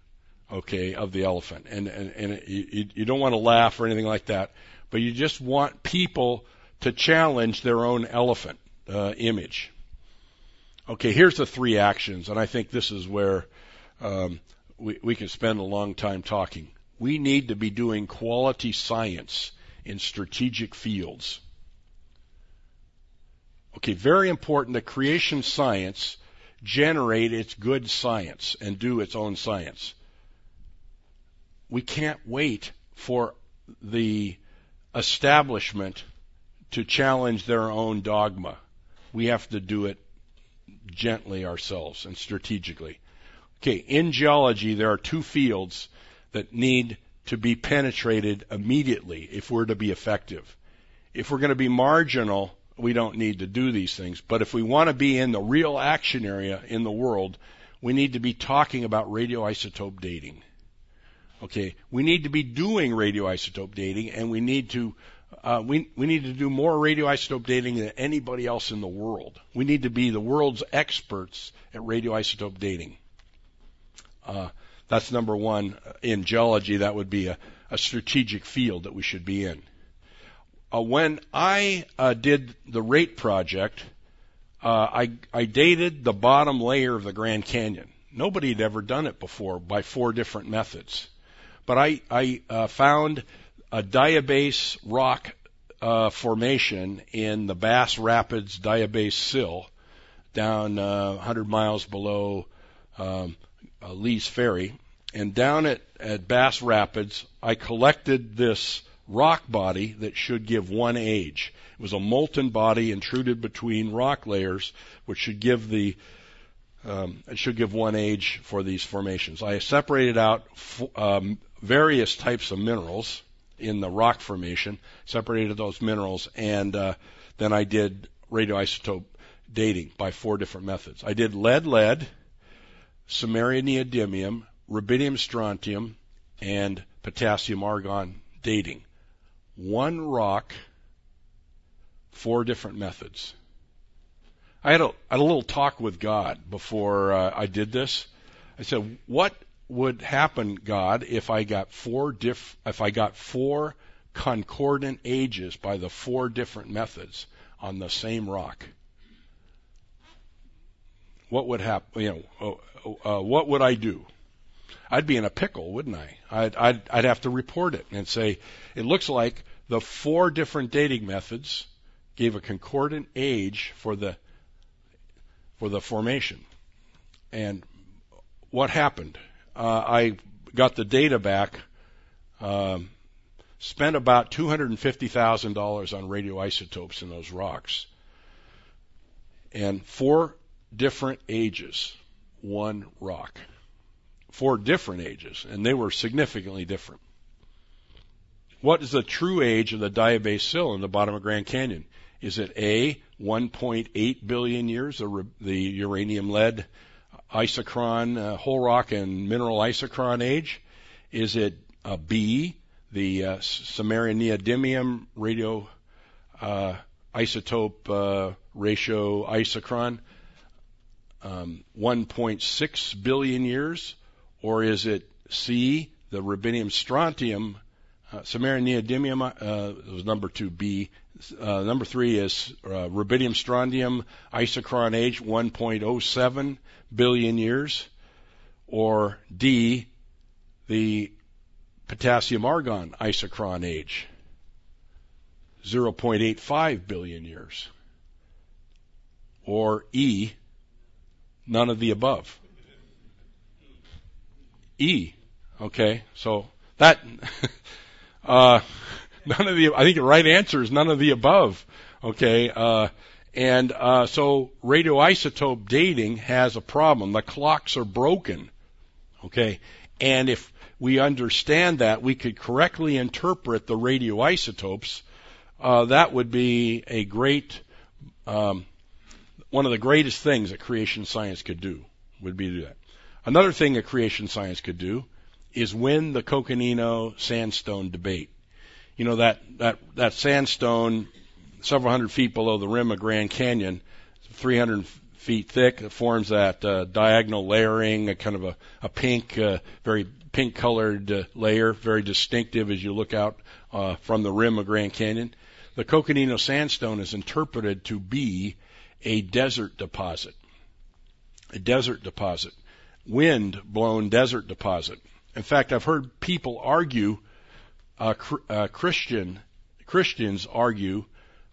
Okay, of the elephant, and and and you you don't want to laugh or anything like that, but you just want people to challenge their own elephant uh, image. Okay, here's the three actions, and I think this is where um, we we can spend a long time talking we need to be doing quality science in strategic fields. Okay, very important that creation science generate its good science and do its own science. We can't wait for the establishment to challenge their own dogma. We have to do it gently ourselves and strategically. Okay, in geology, there are two fields that need to be penetrated immediately if we're to be effective. If we're going to be marginal, we don't need to do these things. But if we want to be in the real action area in the world, we need to be talking about radioisotope dating. Okay, we need to be doing radioisotope dating, and we need to uh, we we need to do more radioisotope dating than anybody else in the world. We need to be the world's experts at radioisotope dating. Uh, that's number one in geology. That would be a, a strategic field that we should be in. Uh, when I uh, did the rate project, uh, I, I dated the bottom layer of the Grand Canyon. Nobody had ever done it before by four different methods. But I, I uh, found a diabase rock uh, formation in the Bass Rapids Diabase Sill down 100 uh, miles below um, Lee's Ferry. And down at, at Bass Rapids, I collected this rock body that should give one age. It was a molten body intruded between rock layers, which should give the um, it should give one age for these formations. I separated out f- um, various types of minerals in the rock formation, separated those minerals, and uh, then I did radioisotope dating by four different methods. I did lead lead, samarium neodymium, rubidium strontium, and potassium argon dating. One rock, four different methods. I had a, had a little talk with God before uh, I did this. I said, "What would happen, God, if I got four diff, if I got four concordant ages by the four different methods on the same rock? What would happen? You know, uh, uh, what would I do? I'd be in a pickle, wouldn't I? I'd, I'd, I'd have to report it and say, it looks like the four different dating methods gave a concordant age for the, for the formation. And what happened? Uh, I got the data back, um, spent about $250,000 on radioisotopes in those rocks. And four different ages, one rock four different ages, and they were significantly different. What is the true age of the Diabase Sill in the bottom of Grand Canyon? Is it A, 1.8 billion years, the, the uranium lead isochron, uh, whole rock and mineral isochron age? Is it uh, B, the uh, samarium neodymium radio uh, isotope uh, ratio isochron? Um, 1.6 billion years, or is it C, the rubidium strontium, uh, samarium neodymium uh, was number two B. Uh, number three is uh, rubidium strontium isochron age 1.07 billion years, or D, the potassium argon isochron age 0.85 billion years, or E, none of the above. E. Okay, so that uh, none of the. I think the right answer is none of the above. Okay, uh, and uh, so radioisotope dating has a problem. The clocks are broken. Okay, and if we understand that, we could correctly interpret the radioisotopes. Uh, that would be a great, um, one of the greatest things that creation science could do. Would be to do that. Another thing that creation science could do is win the Coconino sandstone debate. You know that that that sandstone, several hundred feet below the rim of Grand Canyon, 300 feet thick, it forms that uh, diagonal layering, a kind of a, a pink, uh, very pink-colored uh, layer, very distinctive as you look out uh, from the rim of Grand Canyon. The Coconino sandstone is interpreted to be a desert deposit. A desert deposit wind blown desert deposit. In fact, I've heard people argue, uh, uh, Christian Christians argue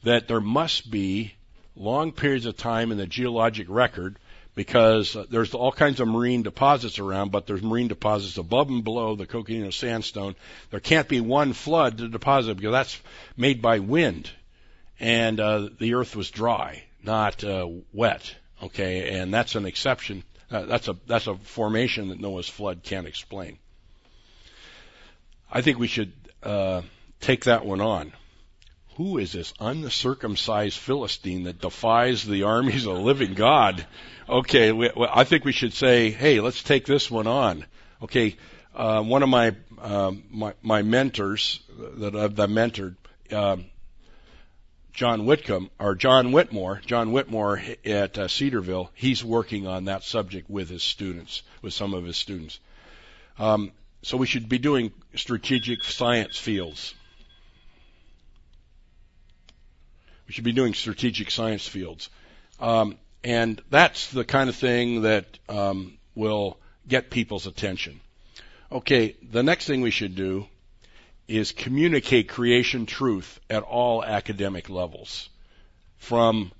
that there must be long periods of time in the geologic record because uh, there's all kinds of marine deposits around, but there's marine deposits above and below the Coconino sandstone. There can't be one flood to deposit because that's made by wind, and uh, the earth was dry, not uh, wet. Okay, and that's an exception uh, that's a that's a formation that Noah's flood can't explain. I think we should uh, take that one on. Who is this uncircumcised Philistine that defies the armies of the living God? Okay, we, I think we should say, hey, let's take this one on. Okay, uh, one of my, um, my my mentors that I've, I've mentored, uh, John Whitcomb or John Whitmore, John Whitmore at uh, Cedarville, he's working on that subject with his students, with some of his students. Um, so we should be doing strategic science fields. We should be doing strategic science fields. Um, and that's the kind of thing that um, will get people's attention. Okay, the next thing we should do is communicate creation truth at all academic levels, from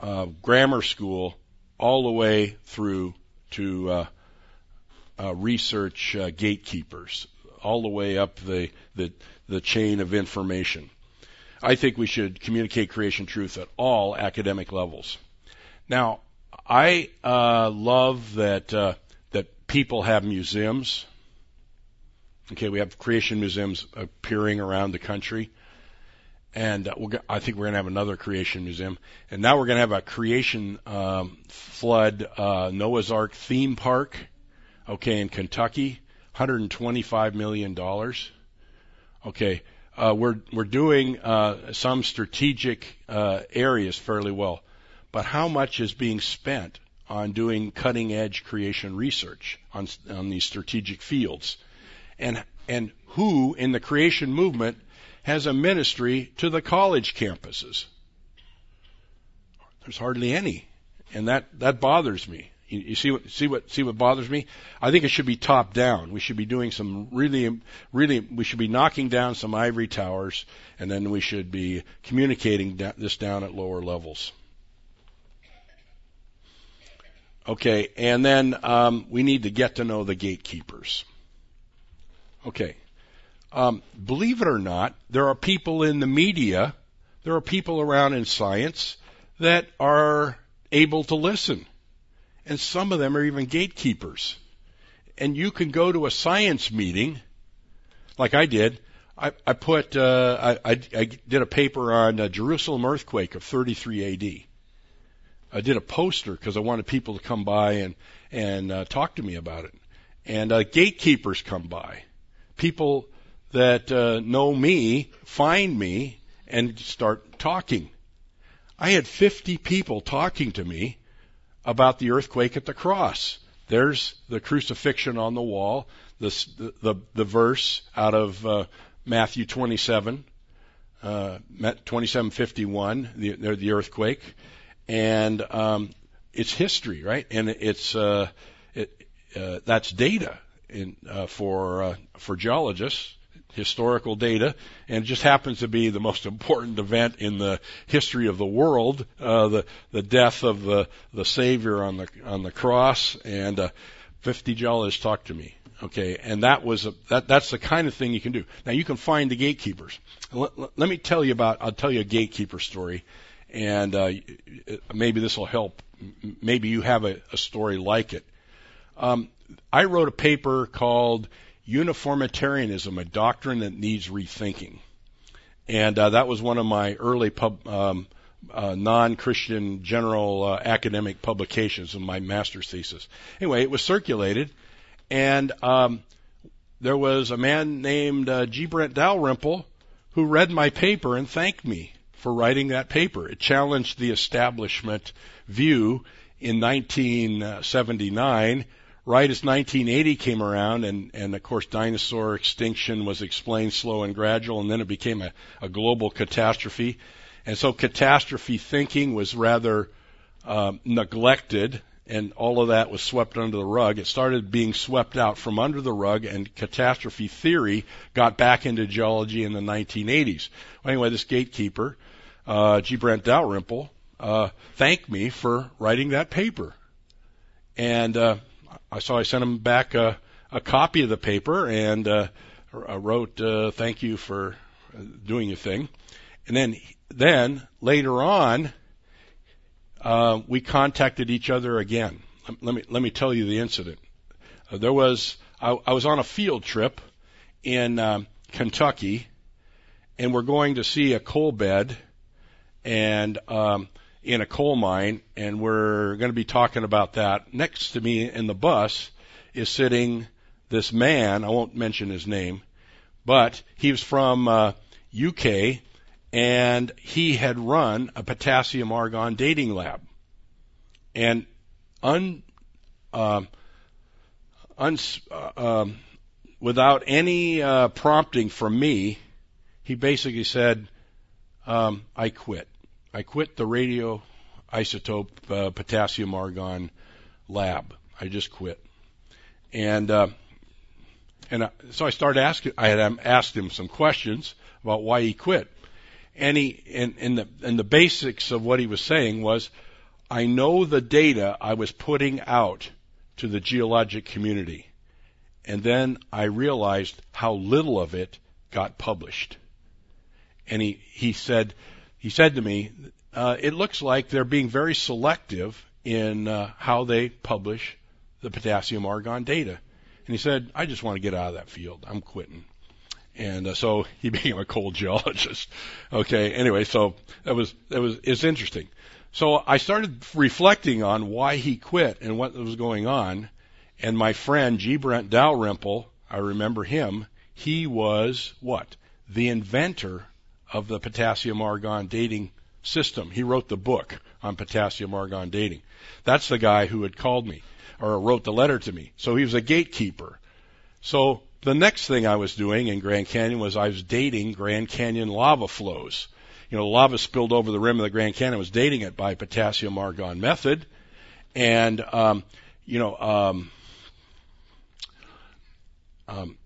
uh, grammar school all the way through to uh, uh, research uh, gatekeepers, all the way up the, the the chain of information. I think we should communicate creation truth at all academic levels. Now, I uh, love that uh, that people have museums Okay, we have creation museums appearing around the country. And uh, we'll, I think we're going to have another creation museum. And now we're going to have a creation um, flood uh, Noah's Ark theme park, okay, in Kentucky, $125 million. Okay, uh, we're, we're doing uh, some strategic uh, areas fairly well. But how much is being spent on doing cutting edge creation research on, on these strategic fields? and and who in the creation movement has a ministry to the college campuses? There's hardly any, and that that bothers me. You, you see what see what see what bothers me? I think it should be top down. We should be doing some really really we should be knocking down some ivory towers, and then we should be communicating this down at lower levels. Okay, and then um, we need to get to know the gatekeepers. Okay. Um, believe it or not, there are people in the media, there are people around in science that are able to listen. And some of them are even gatekeepers. And you can go to a science meeting, like I did. I, I put uh, I, I, I did a paper on a Jerusalem earthquake of 33 A.D. I did a poster because I wanted people to come by and and uh, talk to me about it. And uh, gatekeepers come by, people that uh, know me find me and start talking. I had 50 people talking to me about the earthquake at the cross. There's the crucifixion on the wall, the the, the verse out of uh, Matthew 27, uh, 27:51, the, the earthquake, and um, it's history, right? And it's uh, it, uh, that's data in, uh, for uh, for geologists, historical data, and just happens to be the most important event in the history of the world, uh, the the death of the the Savior on the on the cross, and uh, 50 geologists talked to me. Okay, and that was a, that that's the kind of thing you can do. Now you can find the gatekeepers. Let, let me tell you about. I'll tell you a gatekeeper story, and uh, maybe this will help. Maybe you have a, a story like it. Um, I wrote a paper called Uniformitarianism, a doctrine that needs rethinking. And uh, that was one of my early pub, um, uh, non-Christian general uh, academic publications in my master's thesis. Anyway, it was circulated, and um, there was a man named uh, G. Brent Dalrymple who read my paper and thanked me for writing that paper. It challenged the establishment view in 1979 right as 1980 came around, and, and of course dinosaur extinction was explained slow and gradual, and then it became a, a global catastrophe. And so catastrophe thinking was rather um, neglected, and all of that was swept under the rug. It started being swept out from under the rug, and catastrophe theory got back into geology in the 1980s. Well, anyway, this gatekeeper, uh, G. Brent Dalrymple, uh, thanked me for writing that paper. And uh, I saw I sent him back a, a copy of the paper and uh, wrote uh, thank you for doing your thing. And then then later on, uh, we contacted each other again. Let me let me tell you the incident. Uh, there was I, I was on a field trip in um, Kentucky, and we're going to see a coal bed, and um, in a coal mine, and we're going to be talking about that. Next to me in the bus is sitting this man. I won't mention his name, but he was from uh, UK, and he had run a potassium argon dating lab, and un, uh, un uh, um, without any uh, prompting from me, he basically said, um, "I quit." I quit the radioisotope uh, potassium argon lab. I just quit, and uh, and so I started asking. I had um, asked him some questions about why he quit, and he and, and the and the basics of what he was saying was, I know the data I was putting out to the geologic community, and then I realized how little of it got published, and he he said he said to me, uh, it looks like they're being very selective in uh, how they publish the potassium argon data. And he said, I just want to get out of that field. I'm quitting. And uh, so he became a coal geologist. Okay. Anyway, so that was that was it's interesting. So I started reflecting on why he quit and what was going on. And my friend G. Brent Dalrymple, I remember him. He was what the inventor of the potassium argon dating system. He wrote the book on potassium argon dating. That's the guy who had called me or wrote the letter to me. So he was a gatekeeper. So the next thing I was doing in Grand Canyon was I was dating Grand Canyon lava flows. You know, lava spilled over the rim of the Grand Canyon. I was dating it by potassium argon method. And, um, you know, um, um,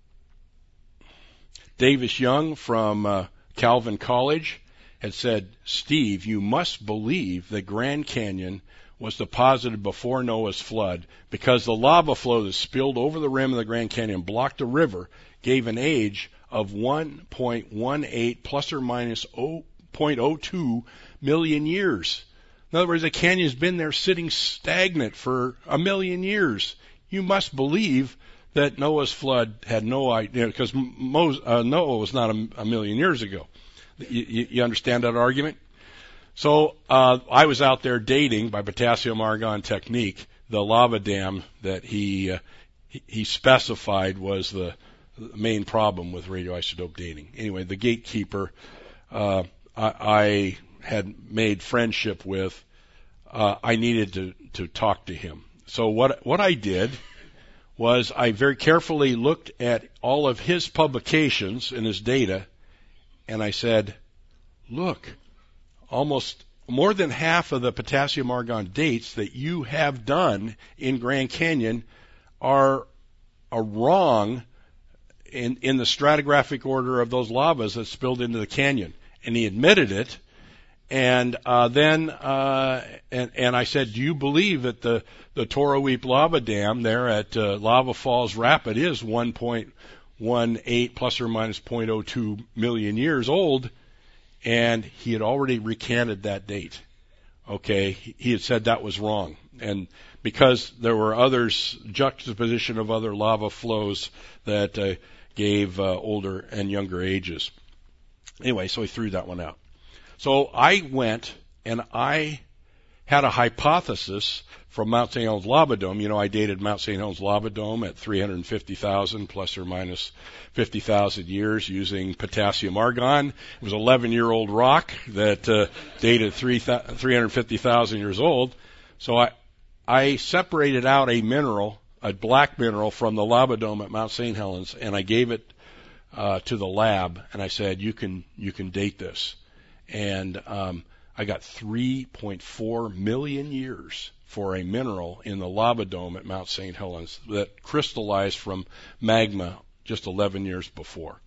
Davis Young from uh, Calvin College had said, Steve, you must believe that Grand Canyon was deposited before Noah's flood because the lava flow that spilled over the rim of the Grand Canyon blocked a river, gave an age of 1.18 plus or minus 0.02 million years. In other words, the canyon's been there sitting stagnant for a million years. You must believe that Noah's flood had no idea because uh, Noah was not a, a million years ago. You, you, understand that argument? So uh, I was out there dating by potassium argon technique the lava dam that he uh, he, he specified was the main problem with radioisotope dating. Anyway, the gatekeeper uh, I, I had made friendship with, uh, I needed to to talk to him. So what what I did was I very carefully looked at all of his publications and his data, and I said, look, almost more than half of the potassium argon dates that you have done in Grand Canyon are, are wrong in, in the stratigraphic order of those lavas that spilled into the canyon. And he admitted it. And uh, then, uh, and, and I said, do you believe that the the Toroweap lava dam there at uh, Lava Falls Rapid is 1.18 plus or minus 0.02 million years old? And he had already recanted that date. Okay, he had said that was wrong, and because there were others juxtaposition of other lava flows that uh, gave uh, older and younger ages. Anyway, so he threw that one out. So I went and I had a hypothesis from Mount St. Helens lava dome. You know, I dated Mount St. Helens lava dome at 350,000 plus or minus 50,000 years using potassium argon. It was 11 year old rock that uh, dated 3, 350,000 years old. So I, I separated out a mineral, a black mineral from the lava dome at Mount St. Helens and I gave it uh, to the lab and I said, you can, you can date this. And, um, I got 3.4 million years for a mineral in the lava dome at Mount St. Helens that crystallized from magma just 11 years before.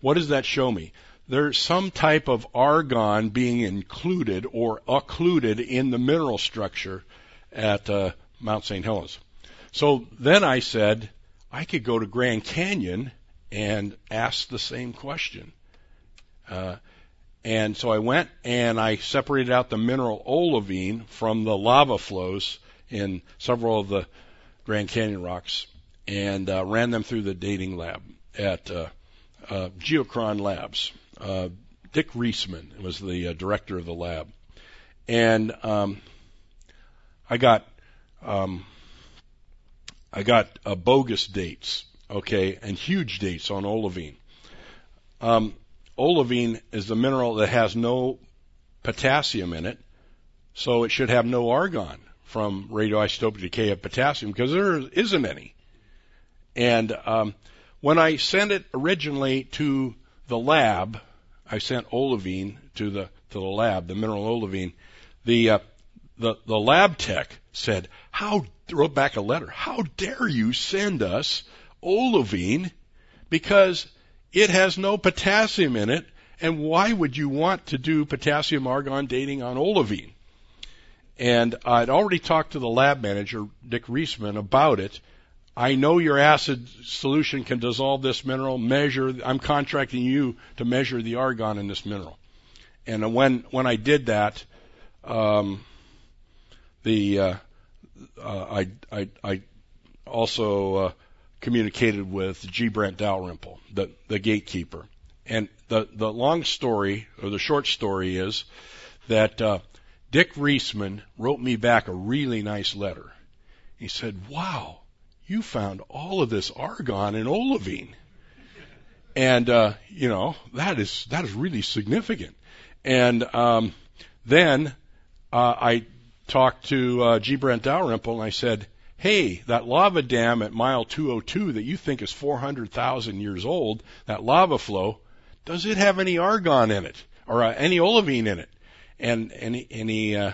What does that show me? There's some type of argon being included or occluded in the mineral structure at uh, Mount St. Helens. So then I said, I could go to Grand Canyon and ask the same question. Uh, and so I went and I separated out the mineral olivine from the lava flows in several of the Grand Canyon rocks and uh, ran them through the dating lab at uh, uh, Geochron Labs. Uh, Dick Reisman was the uh, director of the lab. And um, I got um, I got uh, bogus dates, okay, and huge dates on olivine. Um, olivine is the mineral that has no potassium in it, so it should have no argon from radioisotopic decay of potassium because there isn't any. And um, when I sent it originally to the lab, I sent olivine to the to the lab, the mineral olivine. The uh, the the lab tech said, "How?" Wrote back a letter. How dare you send us olivine? Because it has no potassium in it, and why would you want to do potassium argon dating on olivine? And I'd already talked to the lab manager, Dick Reisman, about it. I know your acid solution can dissolve this mineral. Measure. I'm contracting you to measure the argon in this mineral. And when when I did that, um, the uh, uh, I, I I also uh, communicated with G. Brent Dalrymple, the, the gatekeeper. And the, the long story, or the short story is that uh, Dick Reisman wrote me back a really nice letter. He said, wow, you found all of this argon in olivine. And, uh, you know, that is, that is really significant. And, um, then, uh, I talked to, uh, G. Brent Dalrymple and I said, hey, that lava dam at mile 202 that you think is 400,000 years old, that lava flow, does it have any argon in it or uh, any olivine in it? And and he, and he uh,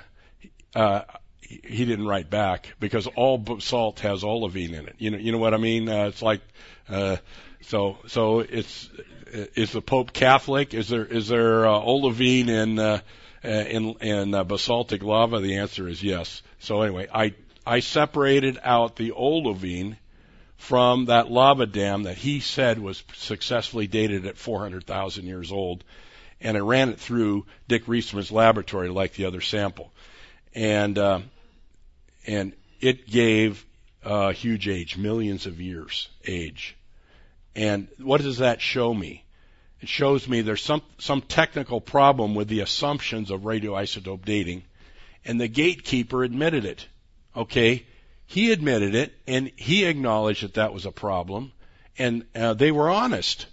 uh, he didn't write back because all salt has olivine in it. You know you know what I mean? Uh, it's like uh, so so it's is the Pope Catholic? Is there is there uh, olivine in uh, in in uh, basaltic lava? The answer is yes. So anyway, I I separated out the olivine from that lava dam that he said was successfully dated at 400,000 years old, and I ran it through Dick Reisman's laboratory like the other sample, and uh, and it gave uh, huge age, millions of years age. And what does that show me? It shows me there's some, some technical problem with the assumptions of radioisotope dating, and the gatekeeper admitted it. Okay? He admitted it, and he acknowledged that that was a problem, and uh, they were honest.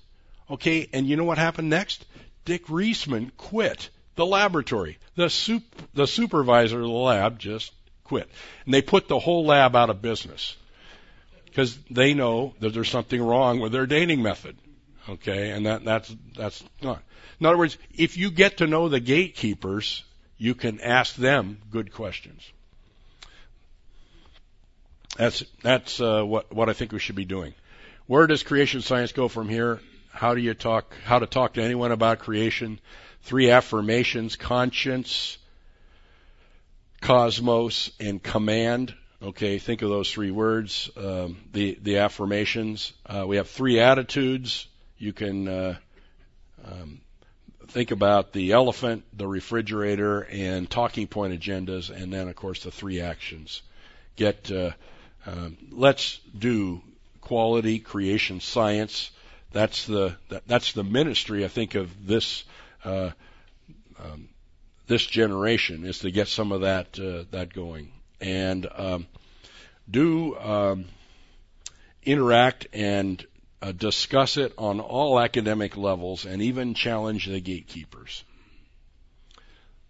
Okay, and you know what happened next? Dick Reisman quit the laboratory. The, sup- the supervisor of the lab just quit. And they put the whole lab out of business because they know that there's something wrong with their dating method. Okay, and that, that's, that's not. In other words, if you get to know the gatekeepers, you can ask them good questions. That's, that's uh, what, what I think we should be doing. Where does creation science go from here? How do you talk, how to talk to anyone about creation? Three affirmations, conscience, cosmos, and command. Okay, think of those three words. Um, the the affirmations. Uh, we have three attitudes. You can uh, um, think about the elephant, the refrigerator, and talking point agendas, and then of course the three actions. Get uh, um, let's do quality creation science. That's the that, that's the ministry I think of this uh, um, this generation is to get some of that uh, that going and um, do um, interact and uh, discuss it on all academic levels and even challenge the gatekeepers.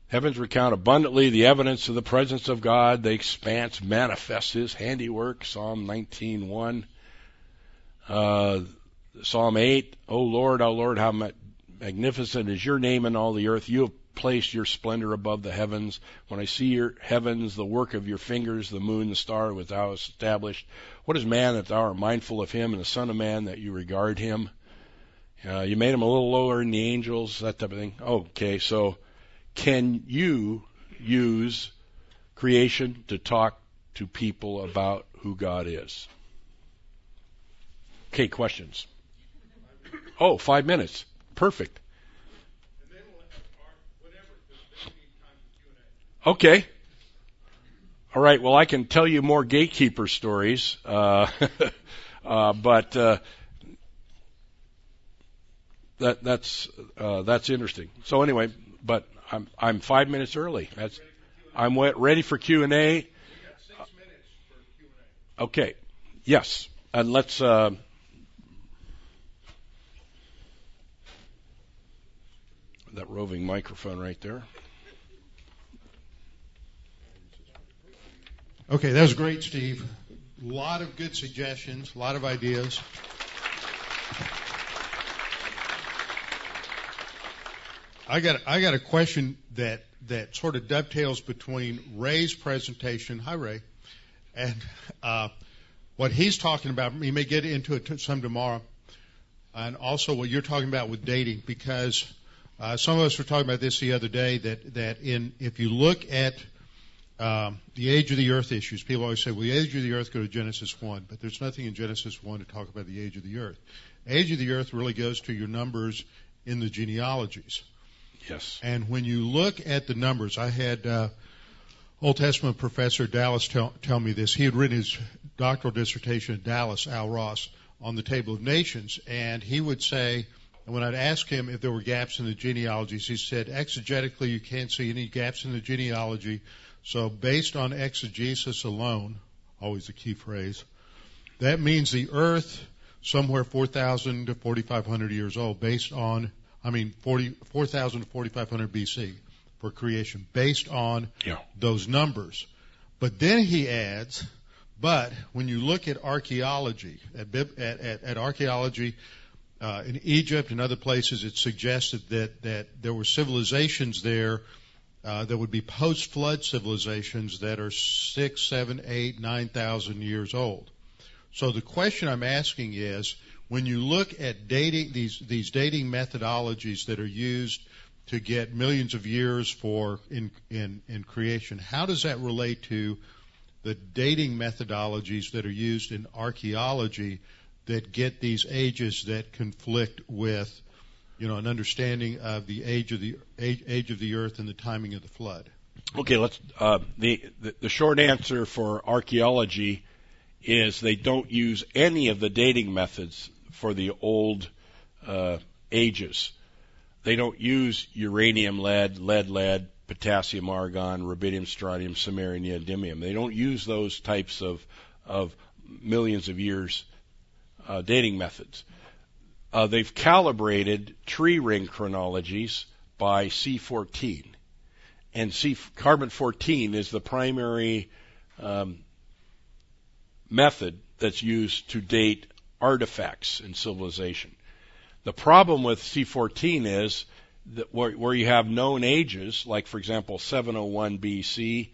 Heavens recount abundantly the evidence of the presence of God. The expanse manifests His handiwork. Psalm 19:1. Uh, Psalm 8. O Lord, O Lord, how magnificent is Your name in all the earth. You have placed your splendor above the heavens. When I see your heavens, the work of your fingers, the moon, the star, which thou hast established. What is man that thou art mindful of him, and the son of man that you regard him? Uh, you made him a little lower than the angels, that type of thing. Okay, so can you use creation to talk to people about who God is? Okay, questions. Oh, five minutes. Perfect. Okay. All right. Well, I can tell you more gatekeeper stories, uh, uh, but uh, that that's uh, that's interesting. So anyway, but I'm I'm five minutes early. That's I'm ready for Q and A. Okay. Yes, and let's. Uh, that roving microphone right there. Okay, that was great, Steve. A lot of good suggestions, a lot of ideas. I got I got a question that that sort of dovetails between Ray's presentation. Hi, Ray, and uh, what he's talking about. He may get into it some tomorrow, and also what you're talking about with dating, because uh, some of us were talking about this the other day. That that in if you look at um, the age of the earth issues. People always say, well, the age of the earth, go to Genesis 1, but there's nothing in Genesis 1 to talk about the age of the earth. Age of the earth really goes to your numbers in the genealogies. Yes. And when you look at the numbers, I had uh, Old Testament professor Dallas tell, tell me this. He had written his doctoral dissertation at Dallas, Al Ross, on the Table of Nations, and he would say, and when I'd ask him if there were gaps in the genealogies, he said, exegetically, you can't see any gaps in the genealogy so based on exegesis alone, always a key phrase, that means the earth somewhere 4,000 to 4,500 years old based on, I mean, 4,000 to 4,500 BC for creation based on yeah. those numbers. But then he adds, but when you look at archaeology, at, at, at, at archaeology uh, in Egypt and other places, it suggested that, that there were civilizations there uh, that would be post-flood civilizations that are six, seven, eight, nine thousand years old. So the question I'm asking is, when you look at dating these these dating methodologies that are used to get millions of years for in in, in creation, how does that relate to the dating methodologies that are used in archaeology that get these ages that conflict with you know, an understanding of the age of the age, age of the earth and the timing of the flood. Okay, let's. Uh, the, the the short answer for archaeology is they don't use any of the dating methods for the old uh, ages. They don't use uranium, lead, lead, lead, potassium, argon, rubidium, strontium, samarium, neodymium. They don't use those types of of millions of years uh, dating methods. Uh, they've calibrated tree ring chronologies by C14, and C carbon 14 is the primary um, method that's used to date artifacts in civilization. The problem with C14 is that where, where you have known ages, like for example 701 BC,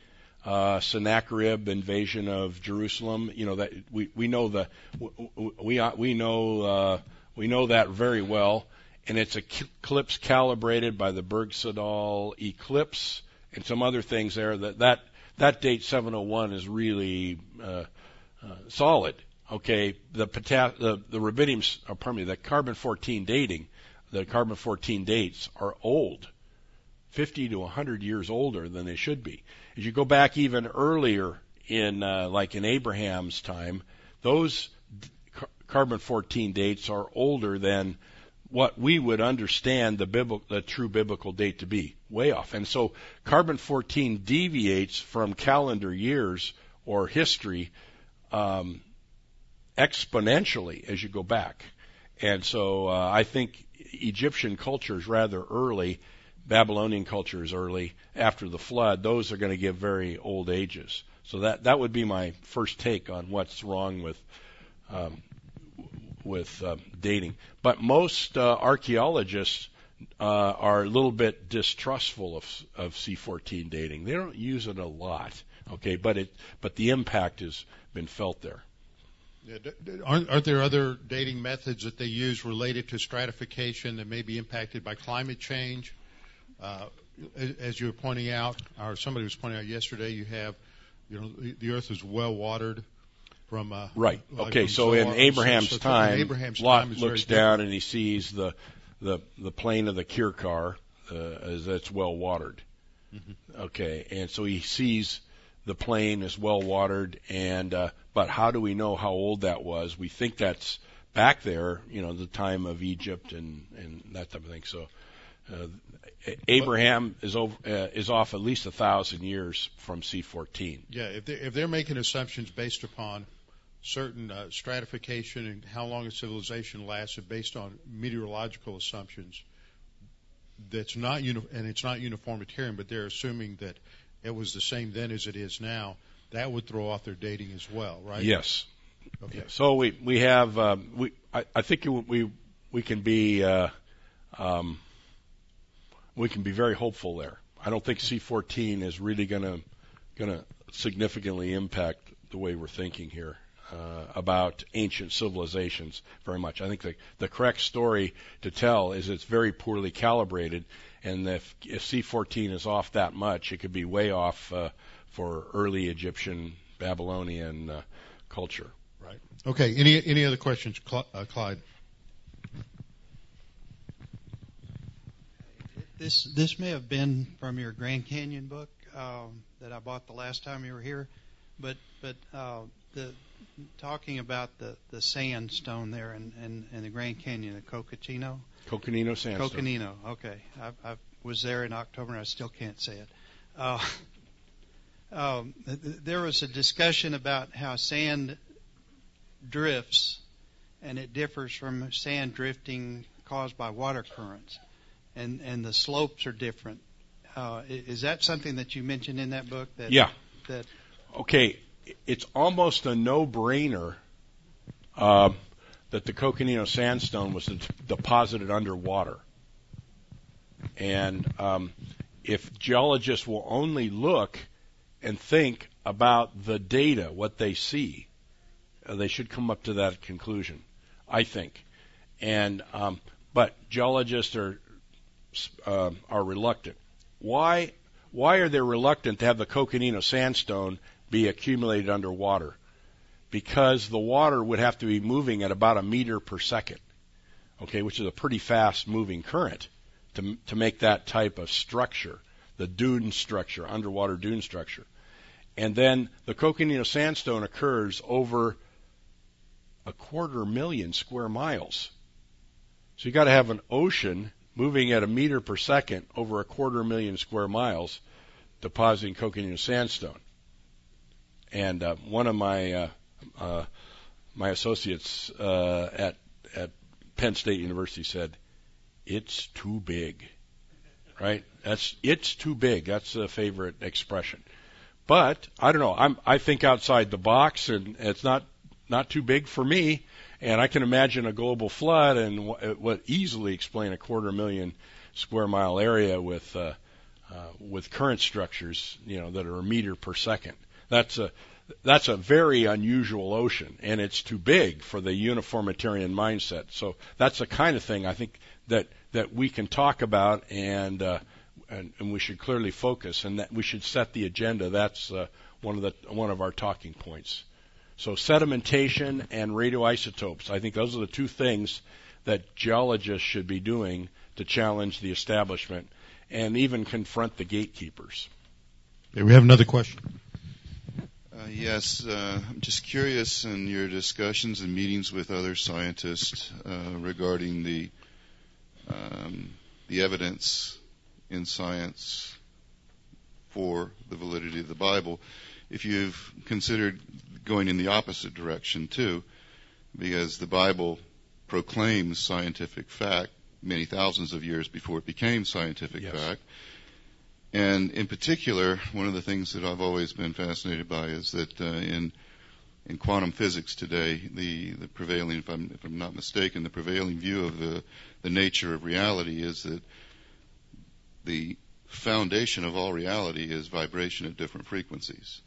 uh, Sennacherib invasion of Jerusalem. You know that we we know the we we know uh, we know that very well, and it's eclipse calibrated by the Bur-Sagale eclipse and some other things there. That that that date 701 is really uh, uh, solid. Okay, the potas- the the rubidium, or pardon me, the carbon 14 dating, the carbon 14 dates are old, 50 to 100 years older than they should be. As you go back even earlier in uh, like in Abraham's time, those car- carbon 14 dates are older than what we would understand the, biblical, the true biblical date to be, way off. And so carbon 14 deviates from calendar years or history um, exponentially as you go back. And so uh, I think Egyptian culture is rather early, Babylonian culture is early after the flood. Those are going to give very old ages. So that that would be my first take on what's wrong with um, with uh, dating. But most uh, archaeologists uh, are a little bit distrustful of of C14 dating. They don't use it a lot, okay, but it but the impact has been felt there. Aren't, aren't there other dating methods that they use related to stratification that may be impacted by climate change? Uh, as you were pointing out, or somebody was pointing out yesterday, you have, you know, the Earth is well watered from uh, right. Okay, so in Abraham's so time, Abraham's Lot looks down different. and he sees the the the plain of the Kikkar uh, as that's well watered. Mm-hmm. Okay, and so he sees the plain is well watered, and uh, but how do we know how old that was? We think that's back there, you know, the time of Egypt and and that type of thing. So. Uh, Abraham is over, uh, is off at least a thousand years from C14. Yeah, if they're, if they're making assumptions based upon certain uh, stratification and how long a civilization lasted based on meteorological assumptions, that's not uni- and it's not uniformitarian, but they're assuming that it was the same then as it is now. That would throw off their dating as well, right? Yes. Okay. Yeah. So we we have um, we I, I think we we can be. Uh, um, we can be very hopeful there. I don't think C14 is really going to going to significantly impact the way we're thinking here uh, about ancient civilizations very much. I think the the correct story to tell is it's very poorly calibrated, and if, if C14 is off that much, it could be way off uh, for early Egyptian Babylonian uh, culture. Right. Okay. Any any other questions, Cl- uh, Clyde? This this may have been from your Grand Canyon book um, that I bought the last time you were here, but but uh, the talking about the the sandstone there in, in, in the Grand Canyon, the Coconino. Coconino sandstone. Coconino. Okay, I, I was there in October and I still can't say it. Uh, um, there was a discussion about how sand drifts, and it differs from sand drifting caused by water currents and and the slopes are different. Uh, is that something that you mentioned in that book? That, yeah. That okay, it's almost a no-brainer uh, that the Coconino sandstone was deposited underwater, and um, if geologists will only look and think about the data, what they see, uh, they should come up to that conclusion. I think, and um, but geologists are uh, are reluctant. Why? Why are they reluctant to have the Coconino sandstone be accumulated underwater? Because the water would have to be moving at about a meter per second, okay, which is a pretty fast moving current to to make that type of structure, the dune structure, underwater dune structure. And then the coconino sandstone occurs over a quarter million square miles. So you got to have an ocean moving at a meter per second over a quarter million square miles depositing coconino sandstone. And uh, one of my uh, uh, my associates uh, at at Penn State University said, "It's too big." Right? That's it's too big. That's a favorite expression. But I don't know. I'm I think outside the box, and it's not not too big for me. And I can imagine a global flood and what easily explain a quarter million square mile area with uh, uh, with current structures, you know, that are a meter per second. That's a that's a very unusual ocean, and it's too big for the uniformitarian mindset. So that's the kind of thing I think that that we can talk about, and uh, and, and we should clearly focus, and that we should set the agenda. That's uh, one of the one of our talking points. So sedimentation and radioisotopes. I think those are the two things that geologists should be doing to challenge the establishment and even confront the gatekeepers. We have another question. Uh, yes, uh, I'm just curious in your discussions and meetings with other scientists uh, regarding the um, the evidence in science for the validity of the Bible. If you've considered going in the opposite direction too, because the Bible proclaims scientific fact many thousands of years before it became scientific yes. fact. And in particular, one of the things that I've always been fascinated by is that uh, in in quantum physics today, the, the prevailing, if I'm, if I'm not mistaken, the prevailing view of the, the nature of reality is that the foundation of all reality is vibration at different frequencies,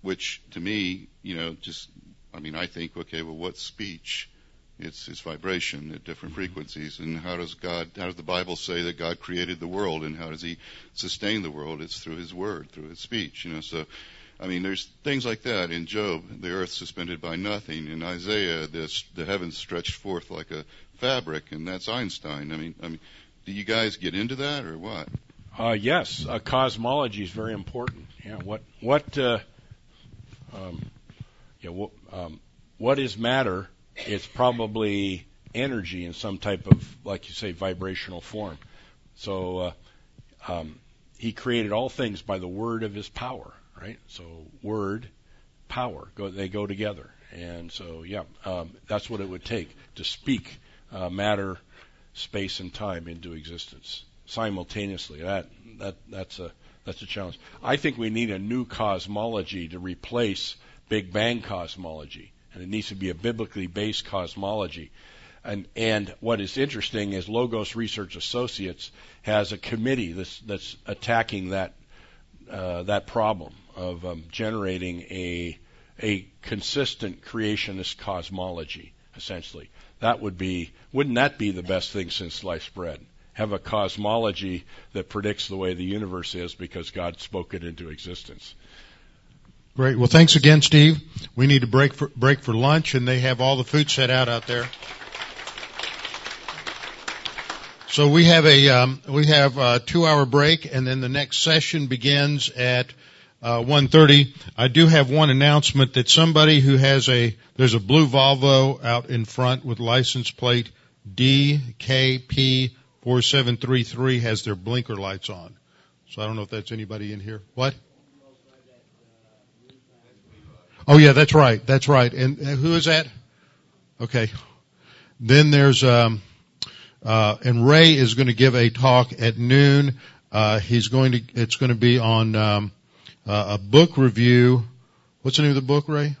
which to me, you know, just, I mean, I think, okay, well, what's speech? It's, it's vibration at different frequencies. And how does God, how does the Bible say that God created the world and how does He sustain the world? It's through His Word, through His speech, you know, so, I mean, there's things like that in Job, the earth suspended by nothing. In Isaiah, this, the heavens stretched forth like a fabric, and that's Einstein. I mean, I mean, do you guys get into that or what? Uh, yes, uh, cosmology is very important. Yeah, what what uh, um, yeah, what, um, what is matter? It's probably energy in some type of, like you say, vibrational form. So uh, um, he created all things by the word of his power, right? So word, power, go, they go together. And so, yeah, um, that's what it would take to speak uh, matter, space, and time into existence simultaneously. That that that's a that's a challenge. I think we need a new cosmology to replace Big Bang cosmology, and it needs to be a biblically based cosmology. And and what is interesting is Logos Research Associates has a committee that's that's attacking that uh, that problem of um, generating a a consistent creationist cosmology, essentially. That would be wouldn't that be the best thing since sliced bread? have a cosmology that predicts the way the universe is because God spoke it into existence. Great. Well, thanks again, Steve. We need to break for, break for lunch, and they have all the food set out out there. So we have a um, we have a two hour break, and then the next session begins at uh, 1:30. I do have one announcement that somebody who has a there's a blue Volvo out in front with license plate DKP 4733 has their blinker lights on. So I don't know if that's anybody in here. What? Oh yeah, that's right. That's right. And uh, who is that? Okay. Then there's um uh and Ray is going to give a talk at noon. Uh he's going to it's going to be on um uh, a book review. What's the name of the book, Ray?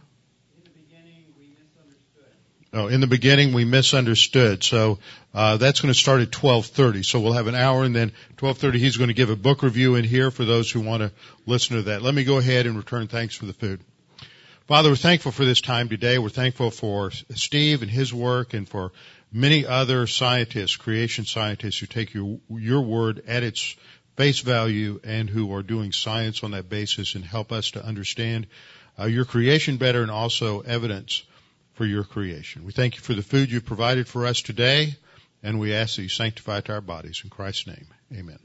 Oh, in the beginning we misunderstood. So uh, that's going to start at 12:30. So we'll have an hour, and then 12:30 he's going to give a book review in here for those who want to listen to that. Let me go ahead and return thanks for the food. Father, we're thankful for this time today. We're thankful for Steve and his work, and for many other scientists, creation scientists, who take your your word at its face value and who are doing science on that basis and help us to understand uh, your creation better and also evidence for your creation. We thank you for the food you've provided for us today, and we ask that you sanctify our bodies. In Christ's name, amen.